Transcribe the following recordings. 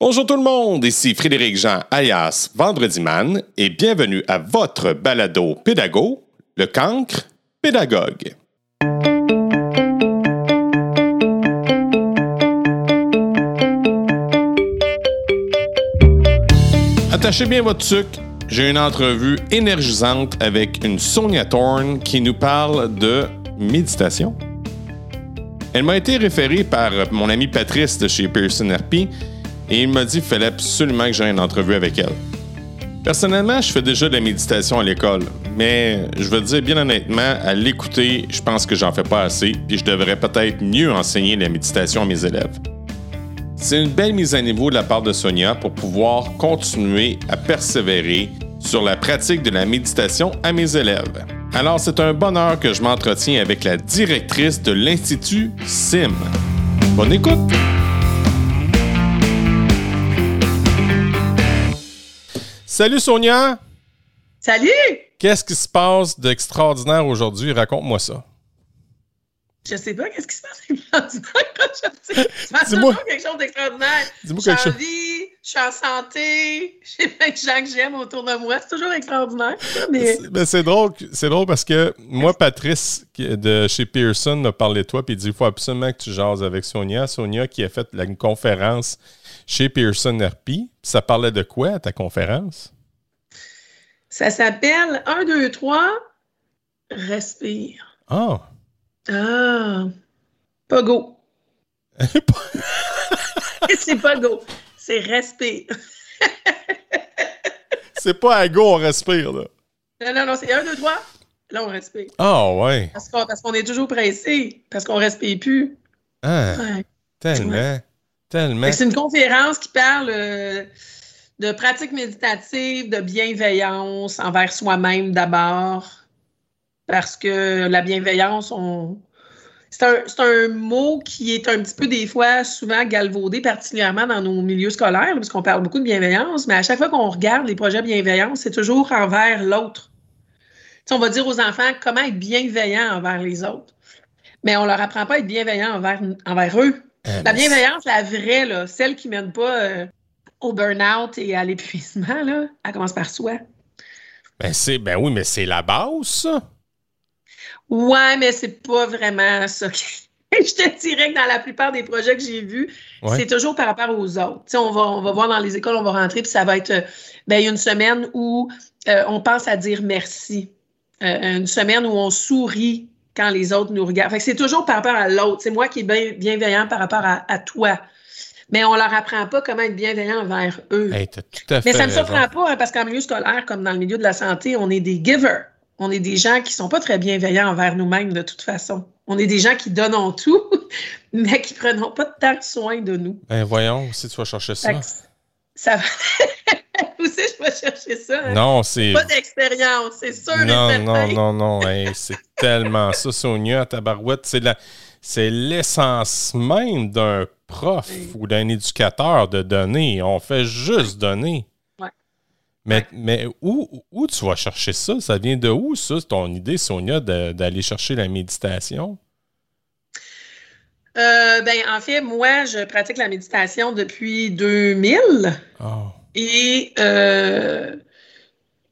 Bonjour tout le monde, ici Frédéric Jean alias Vendredi Man et bienvenue à votre balado pédago, le cancre pédagogue. Attachez bien votre sucre, j'ai une entrevue énergisante avec une Sonia Thorne qui nous parle de méditation. Elle m'a été référée par mon ami Patrice de chez Pearson RP et il m'a dit qu'il fallait absolument que j'aie une entrevue avec elle. Personnellement, je fais déjà de la méditation à l'école, mais je veux dire bien honnêtement, à l'écouter, je pense que j'en fais pas assez, puis je devrais peut-être mieux enseigner la méditation à mes élèves. C'est une belle mise à niveau de la part de Sonia pour pouvoir continuer à persévérer sur la pratique de la méditation à mes élèves. Alors, c'est un bonheur que je m'entretiens avec la directrice de l'Institut SIM. Bonne écoute! Salut Sonia! Salut! Qu'est-ce qui se passe d'extraordinaire aujourd'hui? Raconte-moi ça. Je sais pas qu'est-ce qui se passe d'extraordinaire? Je Dis-moi. quelque chose d'extraordinaire. Dis-moi Je suis quelque en chose. vie, je suis en santé, j'ai plein de gens que j'aime autour de moi. C'est toujours extraordinaire. Mais C'est- ben, drôle, drôle parce que moi, Patrice de chez Pearson m'a parlé de toi puis il dit il faut absolument que tu jases avec Sonia. Sonia qui a fait une conférence chez Pearson RP. Ça parlait de quoi à ta conférence? ça s'appelle 1, 2, 3, respire. Ah! Ah, pas go. c'est pas go. C'est respire. c'est pas à go, on respire, là. Non, non, non, c'est 1, 2, 3. Là, on respire. Ah, ouais. Parce qu'on parce qu'on est toujours pressé. Parce qu'on respire plus. Ah, Ouais. tellement. C'est une conférence qui parle euh, de pratique méditative, de bienveillance envers soi-même d'abord. Parce que la bienveillance, c'est un, mot qui est un petit peu des fois souvent galvaudé, particulièrement dans nos milieux scolaires, parce qu'on parle beaucoup de bienveillance, mais à chaque fois qu'on regarde les projets bienveillance, c'est toujours envers l'autre. On va dire aux enfants comment être bienveillant envers les autres. Mais on leur apprend pas à être bienveillant envers eux. Euh, La bienveillance, la vraie, là, celle qui mène pas euh, au burn-out et à l'épuisement, là, elle commence par soi. Ben, c'est, ben oui, mais c'est la base, ça. Ouais, mais c'est pas vraiment ça. Je te dirais que dans la plupart des projets que j'ai vus, Ouais. c'est toujours par rapport aux autres. On va, on va voir dans les écoles, on va rentrer, puis ça va être euh, ben, une semaine où euh, on pense à dire merci. Euh, une semaine où on sourit quand les autres nous regardent. Fait que c'est toujours par rapport à l'autre. C'est moi qui est bien bienveillant par rapport à, à toi. Mais on leur apprend pas comment être bienveillant envers eux. Hey, t'as tout à fait Mais ça ne me surprend pas, hein, parce qu'en milieu scolaire, comme dans le milieu de la santé, on est des givers. On est des gens qui sont pas très bienveillants envers nous-mêmes de toute façon. On est des gens qui donnons tout, mais qui prenons pas tant soin de nous. Ben, voyons, si tu vas chercher ça. Ça va. Que je vais chercher ça? hein? Non, c'est. Pas d'expérience, c'est sûr et Non, certain. non, non, non. hey, c'est tellement ça, Sonia, ta barouette. C'est la- c'est l'essence même d'un prof ou d'un éducateur de donner. On fait juste donner. Ouais. Mais, mais où, où tu vas chercher ça? Ça vient de où, ça, ton idée, Sonia, d'aller chercher la méditation? Euh, ben, en fait, moi, je pratique la méditation depuis 2000. Oh. Et euh,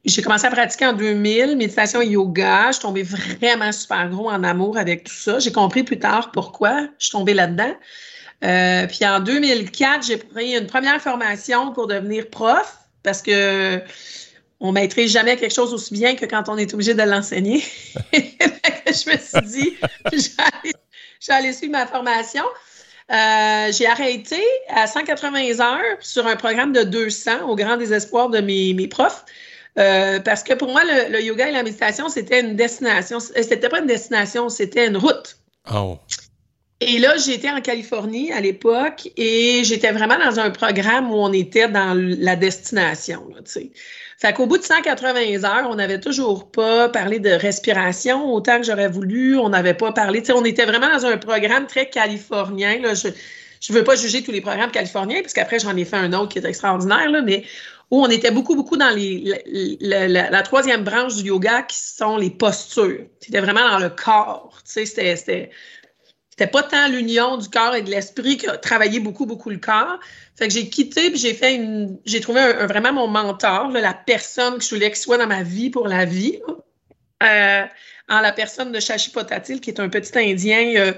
j'ai commencé à pratiquer en 2000, méditation et yoga. Je suis tombée vraiment super gros en amour avec tout ça. J'ai compris plus tard pourquoi je suis tombée là-dedans. Euh, puis en 2004, j'ai pris une première formation pour devenir prof parce que on maîtrise jamais quelque chose aussi bien que quand on est obligé de l'enseigner. Je me suis dit, j'allais j'allais suivre ma formation. Euh, j'ai arrêté à 180 heures sur un programme de 200 au grand désespoir de mes profs. Euh, parce que pour moi, le, le yoga et la méditation, c'était une destination. Euh, C'était pas une destination, c'était une route. Oh. Et là, j'étais en Californie à l'époque et j'étais vraiment dans un programme où on était dans la destination. Là, fait qu'au bout de 180 heures, on n'avait toujours pas parlé de respiration autant que j'aurais voulu. On n'avait pas parlé. On était vraiment dans un programme très californien. Là. Je ne veux pas juger tous les programmes californiens, parce qu'après, j'en ai fait un autre qui est extraordinaire, là, mais où on était beaucoup, beaucoup dans la, troisième branche du yoga qui sont les postures. C'était vraiment dans le corps. C'était- pas tant l'union du corps et de l'esprit qui a travaillé beaucoup, beaucoup le corps. Fait que j'ai quitté puis j'ai trouvé vraiment mon mentor, la personne que je voulais qu'il soit dans ma vie pour la vie. Euh, en la personne de Shashi Potatil, qui est un petit Indien euh,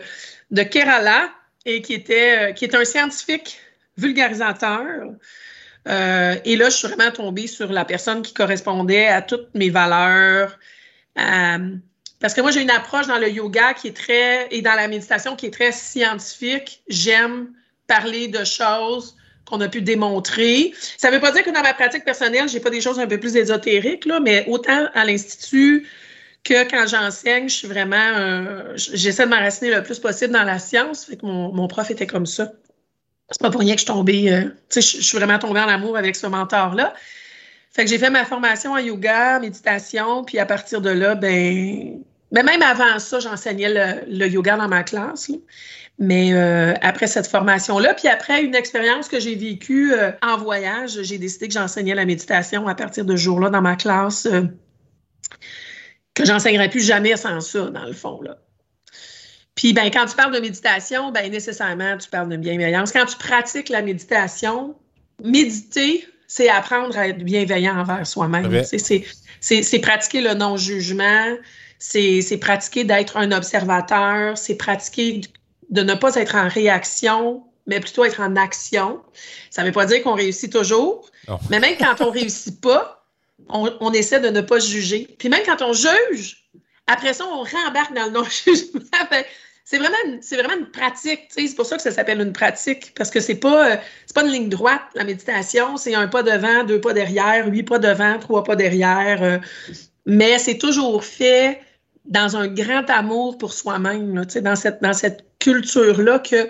de Kerala et qui était, euh, qui est un scientifique vulgarisateur. Et là, je suis vraiment tombée sur la personne qui correspondait à toutes mes valeurs, parce que moi, j'ai une approche dans le yoga qui est très, et dans la méditation qui est très scientifique. J'aime parler de choses qu'on a pu démontrer. Ça ne veut pas dire que dans ma pratique personnelle, j'ai pas des choses un peu plus ésotériques, là, mais autant à l'Institut que quand j'enseigne, je suis vraiment, euh, j'essaie de m'enraciner le plus possible dans la science. Fait que mon prof était comme ça. C'est pas pour rien que je suis tombée, euh, tu sais, je, suis vraiment tombée en amour avec ce mentor-là. Fait que j'ai fait ma formation en yoga, méditation, puis à partir de là, ben, mais même avant ça, j'enseignais le, yoga dans ma classe. Mais euh, après cette formation-là, puis après une expérience que j'ai vécue euh, en voyage, j'ai décidé que j'enseignais la méditation à partir de ce jour-là dans ma classe, que j'enseignerais plus jamais sans ça, dans le fond. Là. Puis ben, quand tu parles de méditation, ben, nécessairement, tu parles de bienveillance. Quand tu pratiques la méditation, méditer, c'est apprendre à être bienveillant envers soi-même. C'est pratiquer le non-jugement, c'est pratiquer d'être un observateur, c'est pratiquer de ne pas être en réaction, mais plutôt être en action. Ça ne veut pas dire qu'on réussit toujours, mais même quand on réussit pas, on, essaie de ne pas juger. Puis même quand on juge, après ça, on rembarque dans le non-jugement. c'est vraiment, vraiment une pratique. C'est pour ça que ça s'appelle une pratique, parce que c'est pas, euh, pas une ligne droite, la méditation. C'est un pas devant, deux pas derrière, huit pas devant, trois pas derrière. Euh, mais c'est toujours fait dans un grand amour pour soi-même, dans cette, dans cette culture-là, que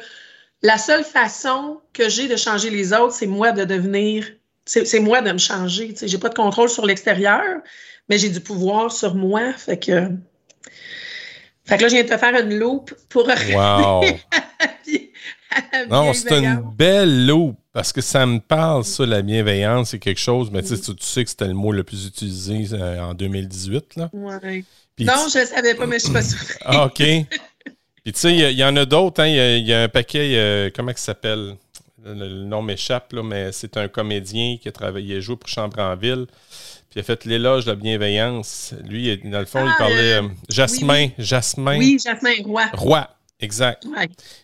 la seule façon que j'ai de changer les autres, c'est moi de devenir, c'est moi de me changer. Je n'ai pas de contrôle sur l'extérieur, mais j'ai du pouvoir sur moi. Fait que, fait que là, je viens de te faire une loupe pour. Wow! non, c'est une belle loupe parce que ça me parle, ça, la bienveillance, c'est quelque chose, mais tu, sais que c'était le mot le plus utilisé euh, en 2018. Là. Ouais non, je ne savais pas, mais je ne suis pas sûre. ah, OK. Puis tu sais, il y, en a d'autres. Hein. Il y, a un paquet, comment il s'appelle? Le, nom m'échappe, mais c'est un comédien qui a travaillé, joué pour Chambre en Ville. Puis il a fait l'éloge de la bienveillance. Lui, dans le fond, il ah, parlait euh, Jasmin. Oui, Jasmin. Oui, Jasmin Roy. Roy. Exact.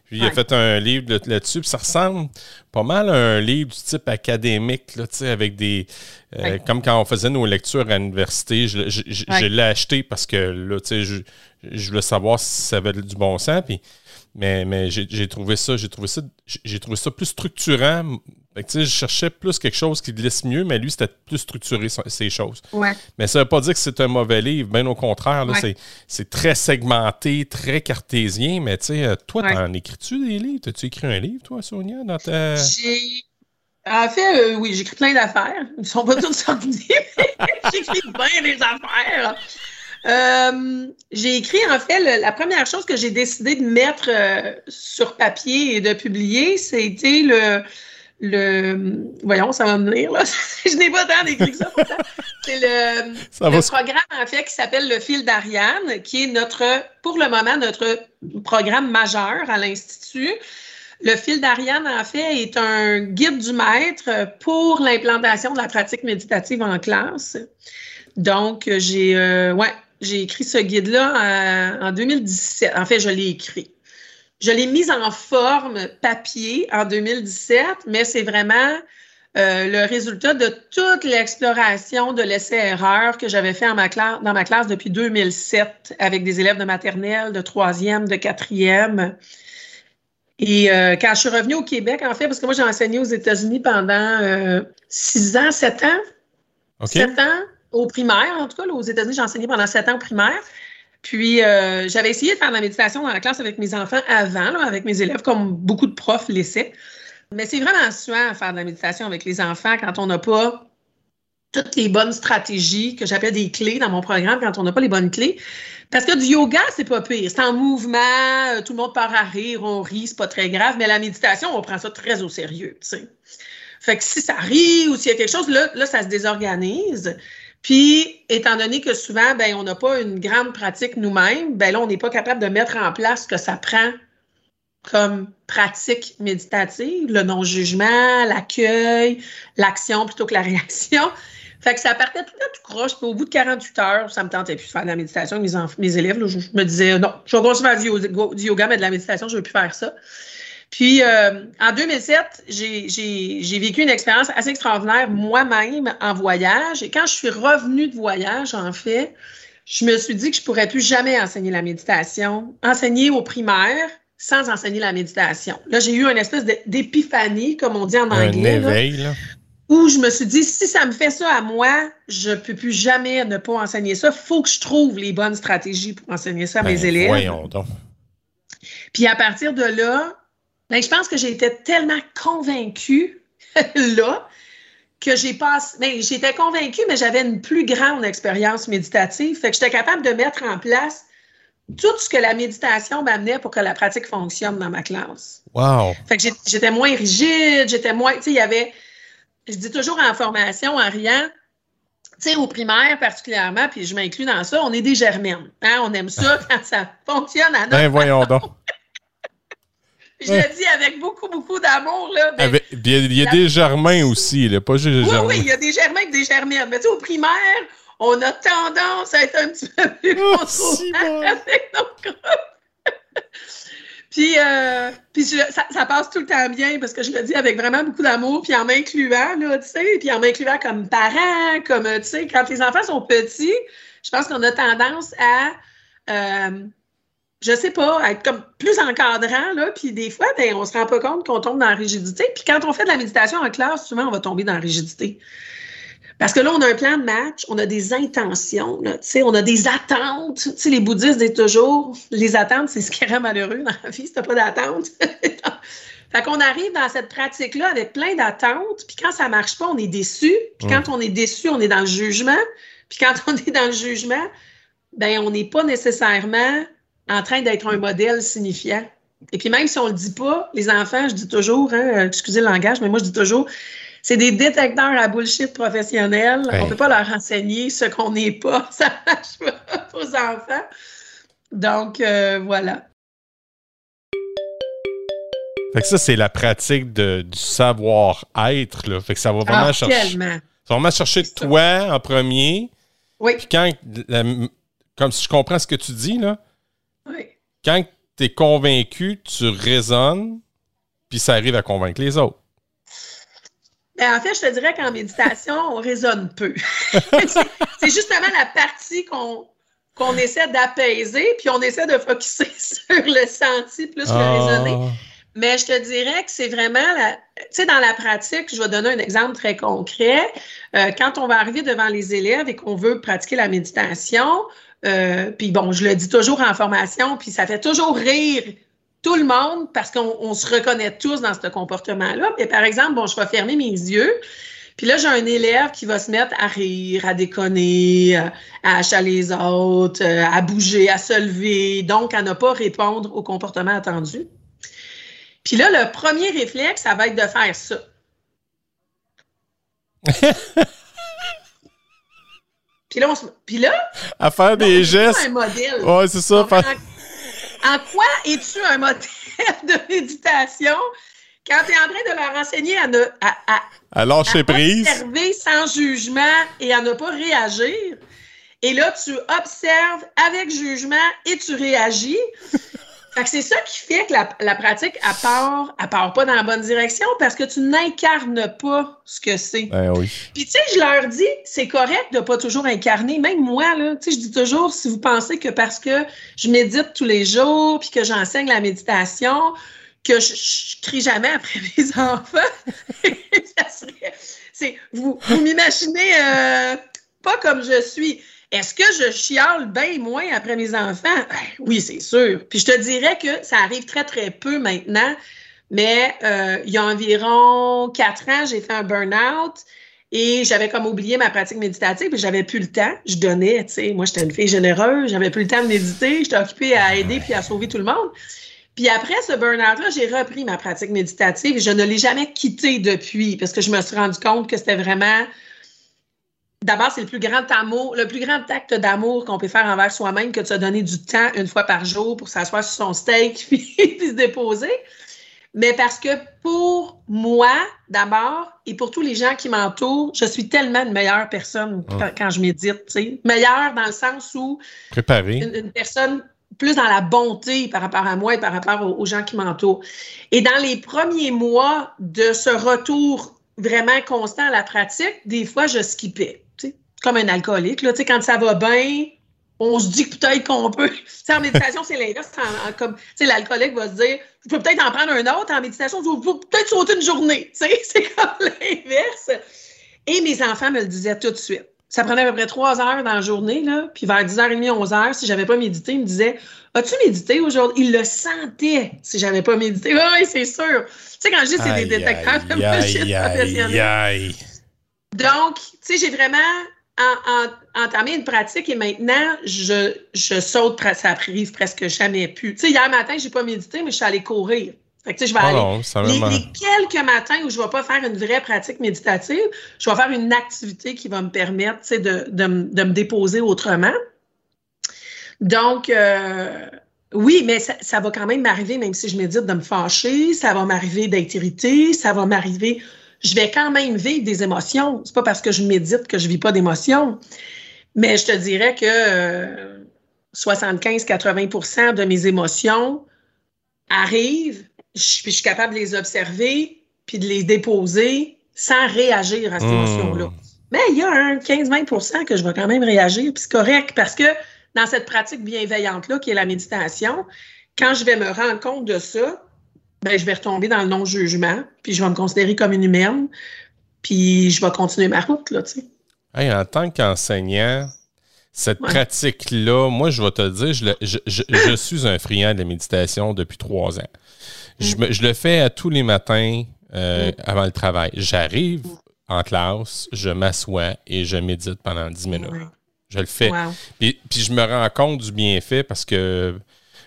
Puis il a fait un livre là-dessus, puis ça ressemble pas mal à un livre du type académique, là, avec des. Euh, comme quand on faisait nos lectures à l'université, je, je, l'ai acheté parce que là, je, je voulais savoir si ça avait du bon sens. Puis mais, mais j'ai trouvé ça, j'ai trouvé ça, j'ai trouvé ça plus structurant. Je cherchais plus quelque chose qui glisse mieux, mais lui, c'était plus structuré ces choses. Mais ça ne veut pas dire que c'est un mauvais livre, bien au contraire, c'est très segmenté, très cartésien. Mais tu sais, euh, toi, t'en écris-tu des livres? As-tu écrit un livre, toi, Sonia, dans ta. J'ai. En fait, euh, oui, j'écris plein d'affaires. Ils ne sont pas tous sortis, mais j'écris bien des affaires. Euh, j'ai écrit, en fait, la première chose que j'ai décidé de mettre euh, sur papier et de publier, c'était le, le. Voyons, ça va venir, là. Je n'ai pas temps d'écrire ça pourtant. C'est le, le programme, en fait, qui s'appelle Le fil d'Ariane, qui est notre, pour le moment, notre programme majeur à l'Institut. Le fil d'Ariane, en fait, est un guide du maître pour l'implantation de la pratique méditative en classe. Donc, j'ai, euh, ouais, j'ai écrit ce guide-là en, 2017. En fait, je l'ai écrit. Je l'ai mis en forme papier en 2017, mais c'est vraiment euh, le résultat de toute l'exploration de l'essai-erreur que j'avais fait dans ma classe depuis 2007 avec des élèves de maternelle, de troisième, de quatrième. Et euh, quand je suis revenue au Québec, en fait, parce que moi, j'ai enseigné aux États-Unis pendant euh, six ans, sept ans. Sept ans au primaire, en tout cas. aux États-Unis, j'ai enseigné pendant sept ans au primaire. Puis, euh, j'avais essayé de faire de la méditation dans la classe avec mes enfants avant, avec mes élèves, comme beaucoup de profs laissaient. Mais c'est vraiment suant à faire de la méditation avec les enfants quand on n'a pas toutes les bonnes stratégies que j'appelle des clés dans mon programme, quand on n'a pas les bonnes clés. Parce que du yoga, c'est pas pire. C'est en mouvement, euh, tout le monde part à rire, on rit, c'est pas très grave. Mais la méditation, on prend ça très au sérieux. Fait que si ça rit ou s'il y a quelque chose, là, là, ça se désorganise. Puis, étant donné que souvent, ben, on n'a pas une grande pratique nous-mêmes, ben là, on n'est pas capable de mettre en place ce que ça prend comme pratique méditative, le non-jugement, l'accueil, l'action plutôt que la réaction. Fait que ça partait tout à tout croche. Puis au bout de 48 heures, ça me tentait plus de faire de la méditation avec mes, élèves. je, me disais, non, je vais continuer faire du yoga, mais de la méditation, je ne veux plus faire ça. Puis euh, en 2007, j'ai vécu une expérience assez extraordinaire moi-même en voyage. Et quand je suis revenue de voyage, en fait, je me suis dit que je ne pourrais plus jamais enseigner la méditation, enseigner aux primaires sans enseigner la méditation. Là, j'ai eu une espèce d'épiphanie, comme on dit en anglais. Un éveil, là où je me suis dit, si ça me fait ça à moi, je ne peux plus jamais ne pas enseigner ça. Il faut que je trouve les bonnes stratégies pour enseigner ça à mes ben, élèves. Voyons donc. Puis à partir de là, ben, je pense que j'ai été tellement convaincue là que j'ai passé. Mais ben, j'étais convaincue, mais j'avais une plus grande expérience méditative. Fait que j'étais capable de mettre en place tout ce que la méditation m'amenait pour que la pratique fonctionne dans ma classe. Wow! Fait que j'étais moins rigide, j'étais moins. Tu sais, il y avait je dis toujours en formation, en riant, tu sais, au primaire particulièrement, puis je m'inclus dans ça, on est des germaines. Hein? On aime ça quand ça fonctionne à notre Ben voyons donc. Je le dis avec beaucoup, beaucoup d'amour. Là, il y a, des germains aussi, là, pas juste des Oui, oui, il y a des germains et des germaines. Mais tu sais, au primaire, on a tendance à être un petit peu plus oh, avec nos puis, euh, puis ça, passe tout le temps bien parce que je le dis avec vraiment beaucoup d'amour, puis en m'incluant, là, tu sais, puis en m'incluant comme parent, comme, tu sais, quand les enfants sont petits, je pense qu'on a tendance à, euh, je sais pas, être comme plus encadrant, là, puis des fois, ben, on se rend pas compte qu'on tombe dans la rigidité. Puis quand on fait de la méditation en classe, souvent, on va tomber dans la rigidité. Parce que là, on a un plan de match, on a des intentions, là, on a des attentes. sais, les bouddhistes disent toujours, les attentes, c'est ce qui rend malheureux dans la vie, si tu pas d'attente. fait qu'on arrive dans cette pratique-là avec plein d'attentes, puis quand ça marche pas, on est déçu. Puis quand on est déçu, on est dans le jugement. Puis quand on est dans le jugement, ben on n'est pas nécessairement en train d'être un modèle signifiant. Et puis même si on le dit pas, les enfants, je dis toujours, hein, excusez le langage, mais moi je dis toujours, c'est des détecteurs à bullshit professionnels. On ne peut pas leur enseigner ce qu'on n'est pas. Ça marche pas aux enfants. Donc, euh, voilà. Fait que ça, c'est la pratique du savoir-être. Fait que ça va vraiment ah, chercher. Ça va vraiment chercher toi en premier. Oui. Puis quand, comme si je comprends ce que tu dis, là. Oui. Quand tu es convaincu, tu raisonnes, puis ça arrive à convaincre les autres. Ben, en fait, je te dirais qu'en méditation, on raisonne peu. c'est justement la partie qu'on essaie d'apaiser, puis on essaie de focuser sur le senti plus que le ah. raisonner. Mais je te dirais que c'est vraiment, tu sais, dans la pratique, je vais donner un exemple très concret. Euh, quand on va arriver devant les élèves et qu'on veut pratiquer la méditation, euh, puis bon, je le dis toujours en formation, puis ça fait toujours rire tout le monde parce qu'on se reconnaît tous dans ce comportement-là. Et par exemple, bon, je vais fermer mes yeux. Puis là, j'ai un élève qui va se mettre à rire, à déconner, à achaler les autres, euh, à bouger, à se lever, donc à ne pas répondre au comportement attendu. Puis là, le premier réflexe, ça va être de faire ça. Puis là, on se... Puis là, à faire des gestes. un modèle. Ouais, c'est ça. En quoi es-tu un modèle de méditation quand tu es en train de leur enseigner à ne à, à, à lâcher prise, observer sans jugement et à ne pas réagir? Et là, tu observes avec jugement et tu réagis. C'est ça qui fait que la, pratique, à part, à part pas dans la bonne direction parce que tu n'incarnes pas ce que c'est. Ben oui. Puis tu sais, je leur dis, c'est correct de pas toujours incarner. Même moi, là, tu sais, je dis toujours, si vous pensez que parce que je médite tous les jours puis que j'enseigne la méditation, que je, crie jamais après mes enfants, ça serait, vous, vous m'imaginez euh, pas comme je suis. Est-ce que je chiale bien moins après mes enfants? Ben, oui, c'est sûr. Puis je te dirais que ça arrive très, très peu maintenant, mais euh, il y a environ quatre ans, j'ai fait un burn-out et j'avais comme oublié ma pratique méditative et j'avais plus le temps. Je donnais, tu sais, moi j'étais une fille généreuse, j'avais plus le temps de méditer, j'étais occupée à aider puis à sauver tout le monde. Puis après ce burn-out-là, j'ai repris ma pratique méditative et je ne l'ai jamais quittée depuis parce que je me suis rendu compte que c'était vraiment d'abord, c'est le plus grand amour, le plus grand acte d'amour qu'on peut faire envers soi-même que de se donner du temps une fois par jour pour s'asseoir sur son steak puis, puis se déposer. Mais parce que pour moi, d'abord, et pour tous les gens qui m'entourent, je suis tellement une meilleure personne Oh. quand, quand je médite. tu sais. Meilleure dans le sens où Préparé. une, une personne plus dans la bonté par rapport à moi et par rapport aux, aux gens qui m'entourent. Et dans les premiers mois de ce retour vraiment constant à la pratique, des fois, je skippais. Comme un alcoolique. Là, Tu sais, quand ça va bien, on se dit que peut-être qu'on peut. En méditation, c'est l'inverse. Comme, tu sais, L'alcoolique va se dire Je peux peut-être en prendre un autre. En méditation, je peux peut-être sauter une journée. Tu sais, C'est comme l'inverse. Et mes enfants me le disaient tout de suite. Ça prenait à peu près trois heures dans la journée, là, puis vers 10h30, 11h, si j'avais pas médité, ils me disaient As-tu médité aujourd'hui? Ils le sentaient si j'avais pas médité. Oui, oui, c'est sûr. Tu sais, quand je dis c'est des détecteurs de professionnels. Donc, tu sais, j'ai vraiment en- en- entamé une pratique et maintenant, je, je saute, ça arrive presque jamais plus. Tu sais, hier matin, j'ai pas médité, mais je suis allée courir. Fait que, tu sais, je vais Oh aller. non, ça Les, quelques matins où je ne vais pas faire une vraie pratique méditative, je vais faire une activité qui va me permettre tu sais, de, de, me- de me déposer autrement. Donc, euh, oui, mais ça, ça va quand même m'arriver, même si je médite, de me fâcher, ça va m'arriver d'être irrité, ça va m'arriver. Je vais quand même vivre des émotions. C'est pas parce que je médite que je vis pas d'émotions. Mais je te dirais que euh, 75-80% de mes émotions arrivent, je, puis je suis capable de les observer, puis de les déposer sans réagir à ces Hmm. émotions-là. Mais il y a un 15-20% que je vais quand même réagir, puis c'est correct, parce que dans cette pratique bienveillante-là, qui est la méditation, quand je vais me rendre compte de ça, ben, je vais retomber dans le non-jugement, puis je vais me considérer comme une humaine, puis je vais continuer ma route, là, tu sais. Hey, en tant qu'enseignant, cette Ouais. pratique-là, moi, je vais te dire, je, le- je- je- je suis un friand de la méditation depuis trois ans. Je, me- je le fais à tous les matins euh, avant le travail. J'arrive en classe, je m'assois et je médite pendant 10 minutes. Je le fais. Wow. Puis, puis je me rends compte du bienfait parce que,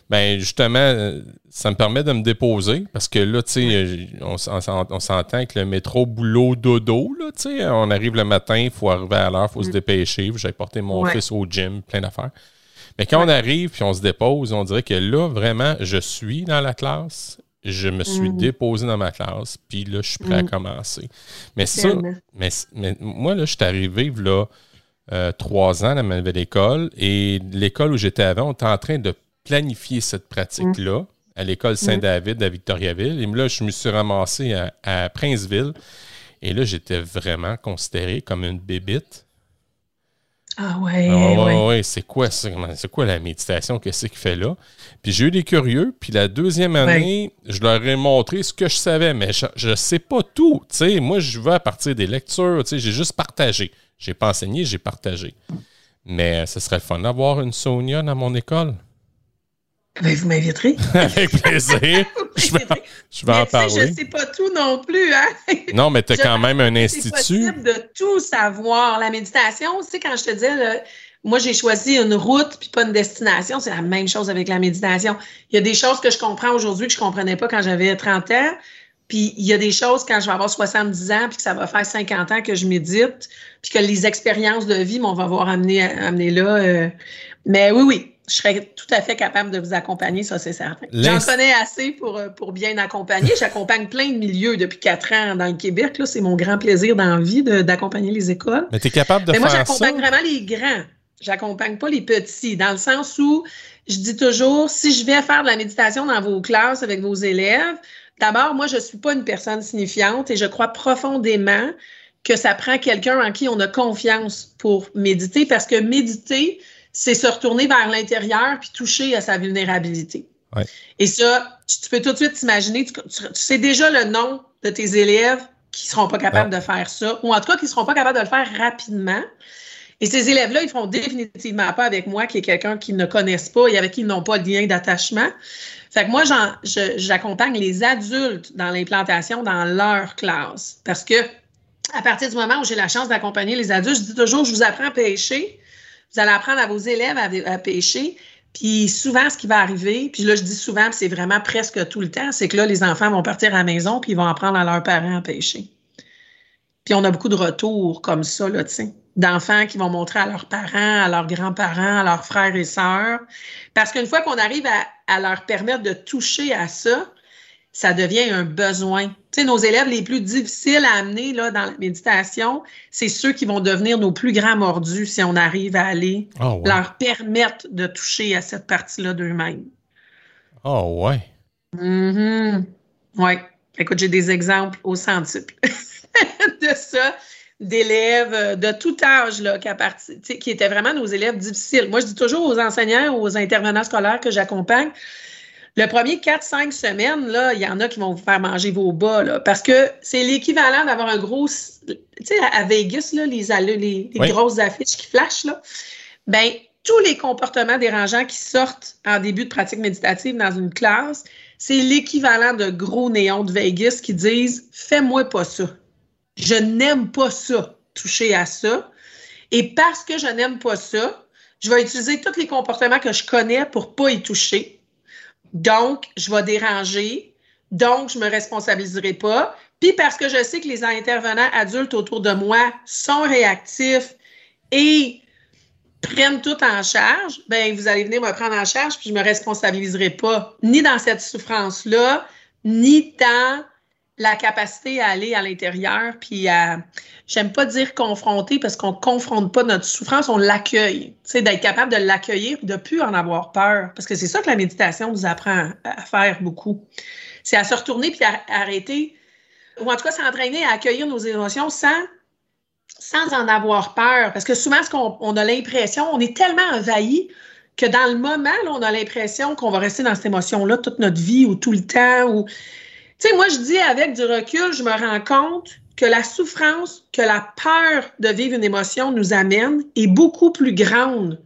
ben justement, euh, ça me permet de me déposer parce que là, tu sais, euh, on, s'entend que le métro boulot dodo, là, tu sais, on arrive le matin, il faut arriver à l'heure, il faut se dépêcher, j'ai porté mon Mm. Ouais. fils au gym, plein d'affaires. Mais quand on arrive puis on se dépose, on dirait que là, vraiment, je suis dans la classe, je me suis Mhm. déposé dans ma classe, puis là, je suis prêt à Mhm. commencer. Mais ça, mais moi, là, je suis arrivé là, euh, trois ans dans ma nouvelle école et l'école où j'étais avant, on était en train de planifier cette pratique-là à l'école Saint-David à Victoriaville. Et là, je me suis ramassé à, à Princeville. Et là, j'étais vraiment considéré comme une bébite. Ah ouais, Ah ouais, ouais. c'est quoi ça? C'est quoi la méditation? Qu'est-ce qu'il fait là? Puis j'ai eu des curieux. Puis la deuxième année, je leur ai montré ce que je savais, mais je ne sais pas tout. Moi, je vais à partir des lectures. J'ai juste partagé. J'ai pas enseigné, j'ai partagé. Mais ce serait le fun d'avoir une Sonia dans mon école. Ben, vous m'inviterez. Avec plaisir. je vais, je vais Mais en parler. je sais pas tout non plus, hein? Non, mais tu as quand même un C'est institut. possible de tout savoir. La méditation, tu sais, quand je te disais, là, moi, j'ai choisi une route puis pas une destination. C'est la même chose avec la méditation. Il y a des choses que je comprends aujourd'hui que je comprenais pas quand j'avais 30 ans. Puis il y a des choses quand je vais avoir 70 ans puis que ça va faire 50 ans que je médite puis que les expériences de vie m'ont va avoir amené, amené là. euh. Mais oui, oui, je serais tout à fait capable de vous accompagner, ça c'est certain. J'en connais assez pour, euh, pour bien accompagner. J'accompagne plein de milieux depuis quatre ans dans le Québec. là. C'est mon grand plaisir dans la vie de- d'accompagner les écoles. Mais tu es capable de Mais moi, faire ça? j'accompagne vraiment les grands. J'accompagne pas les petits, dans le sens où je dis toujours, si je vais faire de la méditation dans vos classes avec vos élèves, d'abord, moi, je suis pas une personne signifiante et je crois profondément que ça prend quelqu'un en qui on a confiance pour méditer, parce que méditer, c'est se retourner vers l'intérieur puis toucher à sa vulnérabilité. Ouais. Et ça, tu, tu peux tout de suite t'imaginer, tu, tu- tu sais déjà le nom de tes élèves qui seront pas capables de faire ça, ou en tout cas qui seront pas capables de le faire rapidement. Et ces élèves-là, ils feront définitivement pas avec moi, qui est quelqu'un qu'ils ne connaissent pas et avec qui ils n'ont pas de lien d'attachement. Fait que moi, j'accompagne les adultes dans l'implantation dans leur classe. Parce que à partir du moment où j'ai la chance d'accompagner les adultes, je dis toujours, je vous apprends à pêcher. Vous allez apprendre à vos élèves à, pêcher. Puis souvent, ce qui va arriver, puis là, je dis souvent, puis c'est vraiment presque tout le temps, c'est que là, les enfants vont partir à la maison, puis ils vont apprendre à leurs parents à pêcher. Puis on a beaucoup de retours comme ça, là, tu sais, d'enfants qui vont montrer à leurs parents, à leurs grands-parents, à leurs frères et sœurs. Parce qu'une fois qu'on arrive à, leur permettre de toucher à ça, ça devient un besoin. Tu sais, nos élèves les plus difficiles à amener là, dans la méditation, c'est ceux qui vont devenir nos plus grands mordus si on arrive à aller ah leur permettre de toucher à cette partie-là d'eux-mêmes. Oh, ouais. Mm Oui. Écoute, j'ai des exemples au centuple de ça, d'élèves euh, de tout âge là, qui, qui étaient vraiment nos élèves difficiles. Moi, je dis toujours aux enseignants, aux intervenants scolaires que j'accompagne, le premier 4-5 semaines, là, il y en a qui vont vous faire manger vos bas, là, parce que c'est l'équivalent d'avoir un gros. Tu sais, à Vegas, là, les, les, les grosses affiches qui flashent, là. Ben, tous les comportements dérangeants qui sortent en début de pratique méditative dans une classe, c'est l'équivalent de gros néons de Vegas qui disent Fais-moi pas ça. Je n'aime pas ça, toucher à ça. Et parce que je n'aime pas ça, je vais utiliser tous les comportements que je connais pour pas y toucher. Donc, je vais déranger. Donc, je me responsabiliserai pas. Puis parce que je sais que les intervenants adultes autour de moi sont réactifs et prennent tout en charge, ben vous allez venir me prendre en charge, puis je ne me responsabiliserai pas ni dans cette souffrance-là, ni dans la capacité à aller à l'intérieur, puis à, j'aime pas dire confronter parce qu'on confronte pas notre souffrance, on l'accueille. Tu d'être capable de l'accueillir, de plus en avoir peur. Parce que c'est ça que la méditation nous apprend à faire beaucoup. C'est à se retourner puis à arrêter, ou en tout cas s'entraîner à accueillir nos émotions sans sans en avoir peur. Parce que souvent, ce qu'on on a l'impression, on est tellement envahi que dans le moment, on a l'impression qu'on va rester dans cette émotion-là toute notre vie ou tout le temps. Tu sais, moi, je dis avec du recul, je me rends compte que la souffrance, que la peur de vivre une émotion nous amène est beaucoup plus grande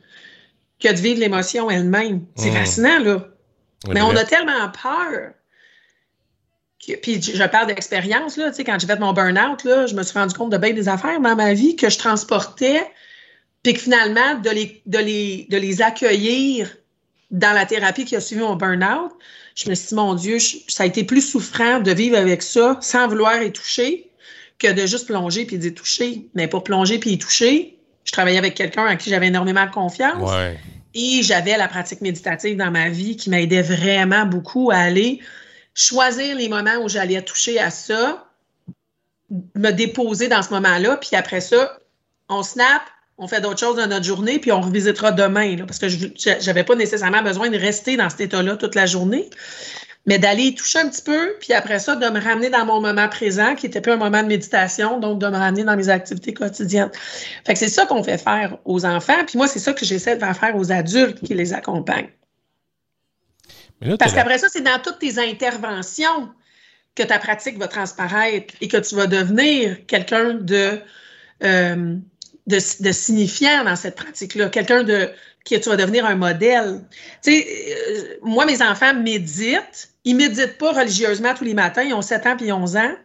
que de vivre l'émotion elle-même. C'est mmh. fascinant, là. Mais on a tellement peur puis je parle d'expérience, là, tu sais, quand j'ai fait mon burn-out, là, je me suis rendu compte de bien des affaires dans ma vie que je transportais, puis que finalement, de les, de les, de les accueillir dans la thérapie qui a suivi mon burn-out, je me suis dit, mon Dieu, ça a été plus souffrant de vivre avec ça sans vouloir y toucher que de juste plonger puis d'y toucher. Mais pour plonger puis y toucher, je travaillais avec quelqu'un à qui j'avais énormément de confiance. Et j'avais la pratique méditative dans ma vie qui m'aidait vraiment beaucoup à aller choisir les moments où j'allais toucher à ça, me déposer dans ce moment-là, puis après ça, on snap, on fait d'autres choses dans notre journée, puis on revisitera demain, parce que je n'avais pas nécessairement besoin de rester dans cet état-là toute la journée, mais d'aller toucher un petit peu, puis après ça, de me ramener dans mon moment présent, qui était plus un moment de méditation, donc de me ramener dans mes activités quotidiennes. Fait que c'est ça qu'on fait faire aux enfants, puis moi, c'est ça que j'essaie de faire faire aux adultes qui les accompagnent. Parce qu'après ça, c'est dans toutes tes interventions que ta pratique va transparaître et que tu vas devenir quelqu'un de, euh, de, signifiant dans cette pratique-là, quelqu'un de qui tu vas devenir un modèle. Tu sais, euh, moi, mes enfants méditent. Ils méditent pas religieusement tous les matins. Ils ont 7 ans puis 11 ans.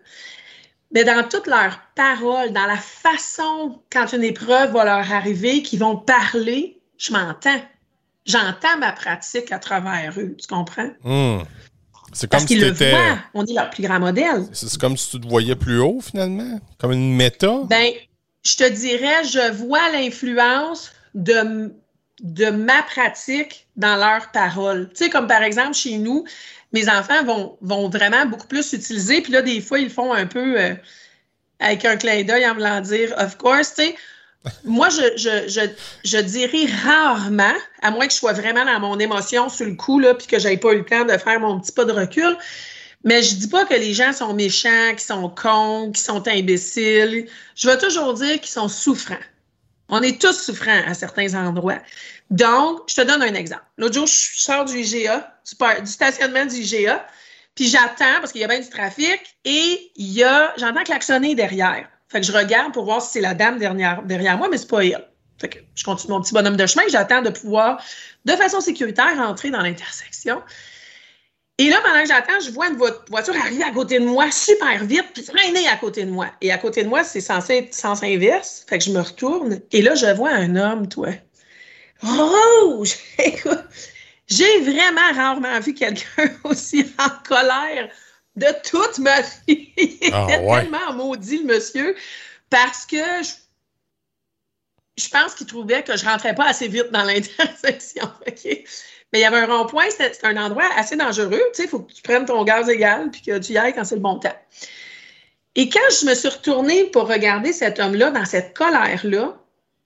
Mais dans toutes leurs paroles, dans la façon, quand une épreuve va leur arriver, qu'ils vont parler, je m'entends j'entends ma pratique à travers eux. Tu comprends? Hmm. C'est comme Parce qu'ils le voient. On est leur plus grand modèle. C'est comme si tu te voyais plus haut, finalement? Comme une méta? Ben, je te dirais, je vois l'influence de, de ma pratique dans leurs paroles. Tu sais, comme par exemple, chez nous, mes enfants vont, vont vraiment beaucoup plus utiliser. Puis là, des fois, ils font un peu euh, avec un clin d'œil en voulant dire, of course, tu sais. Moi, je, dirais rarement, à moins que je sois vraiment dans mon émotion sur le coup, là, puis que je n'aie pas eu le temps de faire mon petit pas de recul, mais je dis pas que les gens sont méchants, qu'ils sont cons, qu'ils sont imbéciles. Je vais toujours dire qu'ils sont souffrants. On est tous souffrants à certains endroits. Donc, je te donne un exemple. L'autre jour, je sors du IGA, du, stationnement du IGA, puis j'attends parce qu'il y a bien du trafic et il y a, j'entends klaxonner derrière. Fait que je regarde pour voir si c'est la dame derrière, derrière moi, mais c'est pas elle. Fait que je continue mon petit bonhomme de chemin, j'attends de pouvoir, de façon sécuritaire, rentrer dans l'intersection. Et là, pendant que j'attends, je vois une voiture arriver à côté de moi super vite, puis freiner à côté de moi. Et à côté de moi, c'est censé être sens inverse. Fait que je me retourne et là, je vois un homme, toi. Rouge! Écoute, j'ai vraiment rarement vu quelqu'un aussi en colère de toute ma vie. Il Ah, était ouais. tellement maudit, le monsieur, parce que je, je pense qu'il trouvait que je rentrais pas assez vite dans l'intersection. OK? Mais il y avait un rond-point, c'était un endroit assez dangereux. Tu sais, il faut que tu prennes ton gaz égal puis que tu y ailles quand c'est le bon temps. Et quand je me suis retournée pour regarder cet homme-là dans cette colère-là,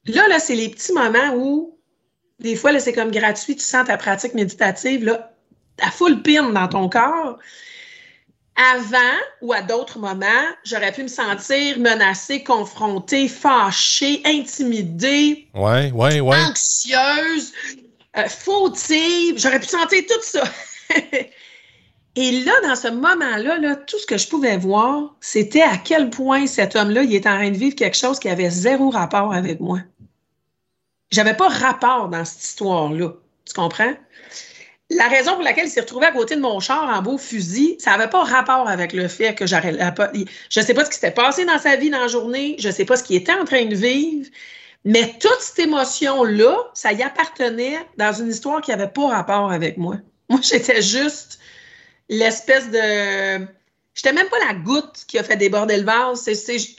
là, là, c'est les petits moments où, des fois, là, c'est comme gratuit, tu sens ta pratique méditative, là, à full pin dans ton corps. Avant ou à d'autres moments, j'aurais pu me sentir menacée, confrontée, fâchée, intimidée, Ouais, ouais, ouais. anxieuse, euh, fautive. J'aurais pu sentir tout ça. Et là, dans ce moment-là, là, tout ce que je pouvais voir, c'était à quel point cet homme-là, il était en train de vivre quelque chose qui avait zéro rapport avec moi. J'avais pas rapport dans cette histoire-là. Tu comprends? La raison pour laquelle il s'est retrouvé à côté de mon char en beau fusil, ça n'avait pas rapport avec le fait que j'aurais. Je ne sais pas ce qui s'était passé dans sa vie dans la journée, je ne sais pas ce qu'il était en train de vivre, mais toute cette émotion-là, ça y appartenait dans une histoire qui n'avait pas rapport avec moi. Moi, j'étais juste l'espèce de. J'étais même pas la goutte qui a fait déborder le vase.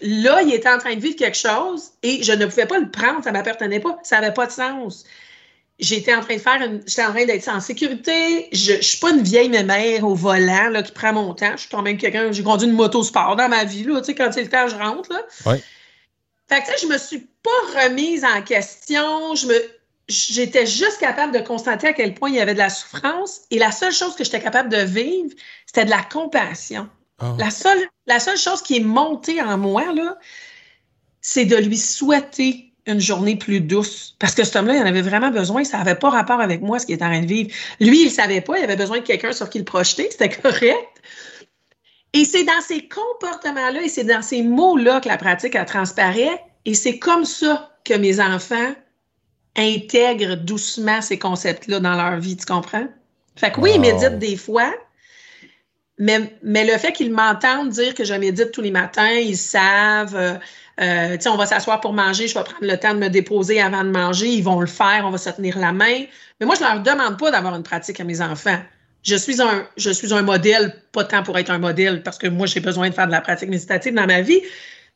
Là, il était en train de vivre quelque chose et je ne pouvais pas le prendre, ça ne m'appartenait pas, ça n'avait pas de sens. J'étais en train de faire une. J'étais en train d'être en sécurité. Je ne suis pas une vieille mère au volant là, qui prend mon temps. Je suis quand même quelqu'un. J'ai conduit une moto sport dans ma vie. Là, tu sais, quand c'est le temps, je rentre. Là. Ouais. Fait que, tu sais, je me suis pas remise en question. Je me, j'étais juste capable de constater à quel point il y avait de la souffrance. Et la seule chose que j'étais capable de vivre, c'était de la compassion. Ah. La seule, la seule chose qui est montée en moi, là, c'est de lui souhaiter une journée plus douce. Parce que cet homme-là, il en avait vraiment besoin. Ça n'avait pas rapport avec moi, ce qu'il était en train de vivre. Lui, il ne savait pas. Il avait besoin de quelqu'un sur qui le projeter. C'était correct. Et c'est dans ces comportements-là et c'est dans ces mots-là que la pratique, elle transparaît. Et c'est comme ça que mes enfants intègrent doucement ces concepts-là dans leur vie, tu comprends? Fait que oui, ils méditent des fois, mais, mais le fait qu'ils m'entendent dire que je médite tous les matins, ils savent, euh, euh, tu sais, on va s'asseoir pour manger, je vais prendre le temps de me déposer avant de manger, ils vont le faire, on va se tenir la main. Mais moi, je leur demande pas d'avoir une pratique à mes enfants. Je suis un, je suis un modèle, pas tant pour être un modèle, parce que moi, j'ai besoin de faire de la pratique méditative dans ma vie,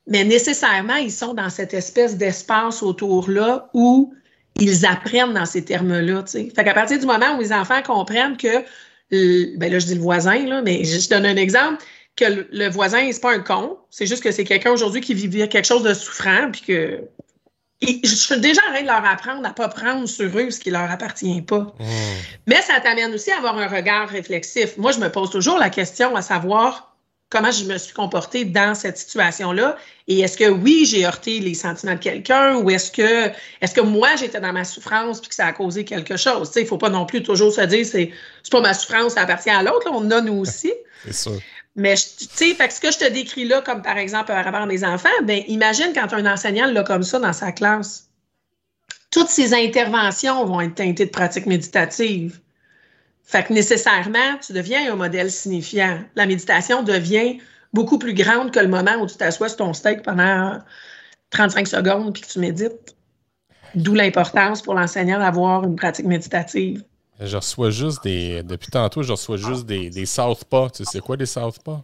mais nécessairement, ils sont dans cette espèce d'espace autour-là où ils apprennent dans ces termes-là. Fait qu'à partir du moment où les enfants comprennent que, ben là, je dis le voisin, là, mais je je donne un exemple, que le, le voisin, c'est pas un con, c'est juste que c'est quelqu'un aujourd'hui qui vit quelque chose de souffrant, puis que. Je suis déjà en train de leur apprendre à pas prendre sur eux ce qui leur appartient pas. Mais ça t'amène aussi à avoir un regard réflexif. Moi, je me pose toujours la question à savoir comment je me suis comportée dans cette situation-là. Et est-ce que oui, j'ai heurté les sentiments de quelqu'un ou est-ce que est-ce que moi j'étais dans ma souffrance puis que ça a causé quelque chose? Il ne faut pas non plus toujours se dire c'est c'est pas ma souffrance, ça appartient à l'autre. On en a nous aussi. C'est sûr. Mais tu sais, ce que je te décris là, comme par exemple par rapport à mes enfants, ben imagine quand un enseignant l'a comme ça dans sa classe. Toutes ces interventions vont être teintées de pratiques méditatives. Fait que nécessairement, tu deviens un modèle signifiant. La méditation devient beaucoup plus grande que le moment où tu t'assois sur ton steak pendant 35 secondes puis que tu médites. D'où l'importance pour l'enseignant d'avoir une pratique méditative. Je reçois juste des. Depuis tantôt, je reçois juste des, des Southpaw. Tu sais, quoi des Southpaw?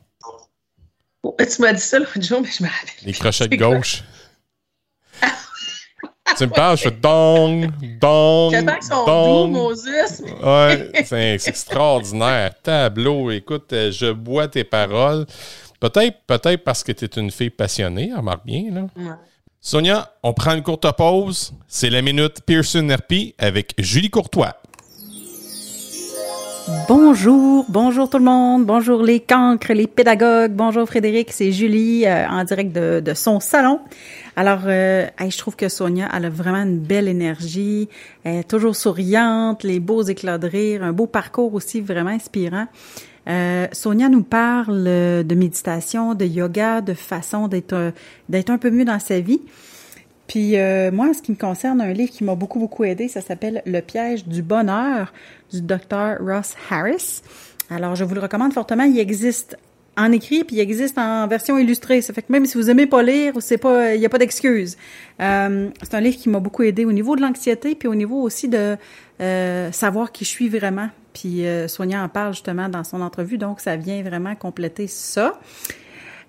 Oh, tu m'as dit ça l'autre jour, mais je me rappelle. Des crochets de gauche. tu me parles, je fais dong, dong, qu'ils sont doux, dong. Moses. Ouais, c'est extraordinaire. Tableau, écoute, euh, je bois tes paroles. Peut-être peut parce que tu es une fille passionnée, remarque bien. Là. Ouais. Sonia, on prend une courte pause. C'est la minute Pearson RP avec Julie Courtois. Bonjour, bonjour tout le monde, bonjour les cancres, les pédagogues, bonjour Frédéric, c'est Julie euh, en direct de, son salon. Alors, euh, je trouve que Sonia, elle a vraiment une belle énergie, elle est toujours souriante, les beaux éclats de rire, un beau parcours aussi vraiment inspirant. Euh, Sonia nous parle euh, de méditation, de yoga, de façon d'être d'être un peu mieux dans sa vie. Puis euh, moi, en ce qui me concerne, un livre qui m'a beaucoup, beaucoup aidé, ça s'appelle Le piège du bonheur du docteur Ross Harris. Alors, je vous le recommande fortement. Il existe en écrit, puis il existe en version illustrée. Ça fait que même si vous aimez pas lire, c'est pas, il n'y a pas d'excuse. Euh, c'est un livre qui m'a beaucoup aidé au niveau de l'anxiété, puis au niveau aussi de euh, savoir qui je suis vraiment. Puis euh, Sonia en parle justement dans son entrevue, donc ça vient vraiment compléter ça.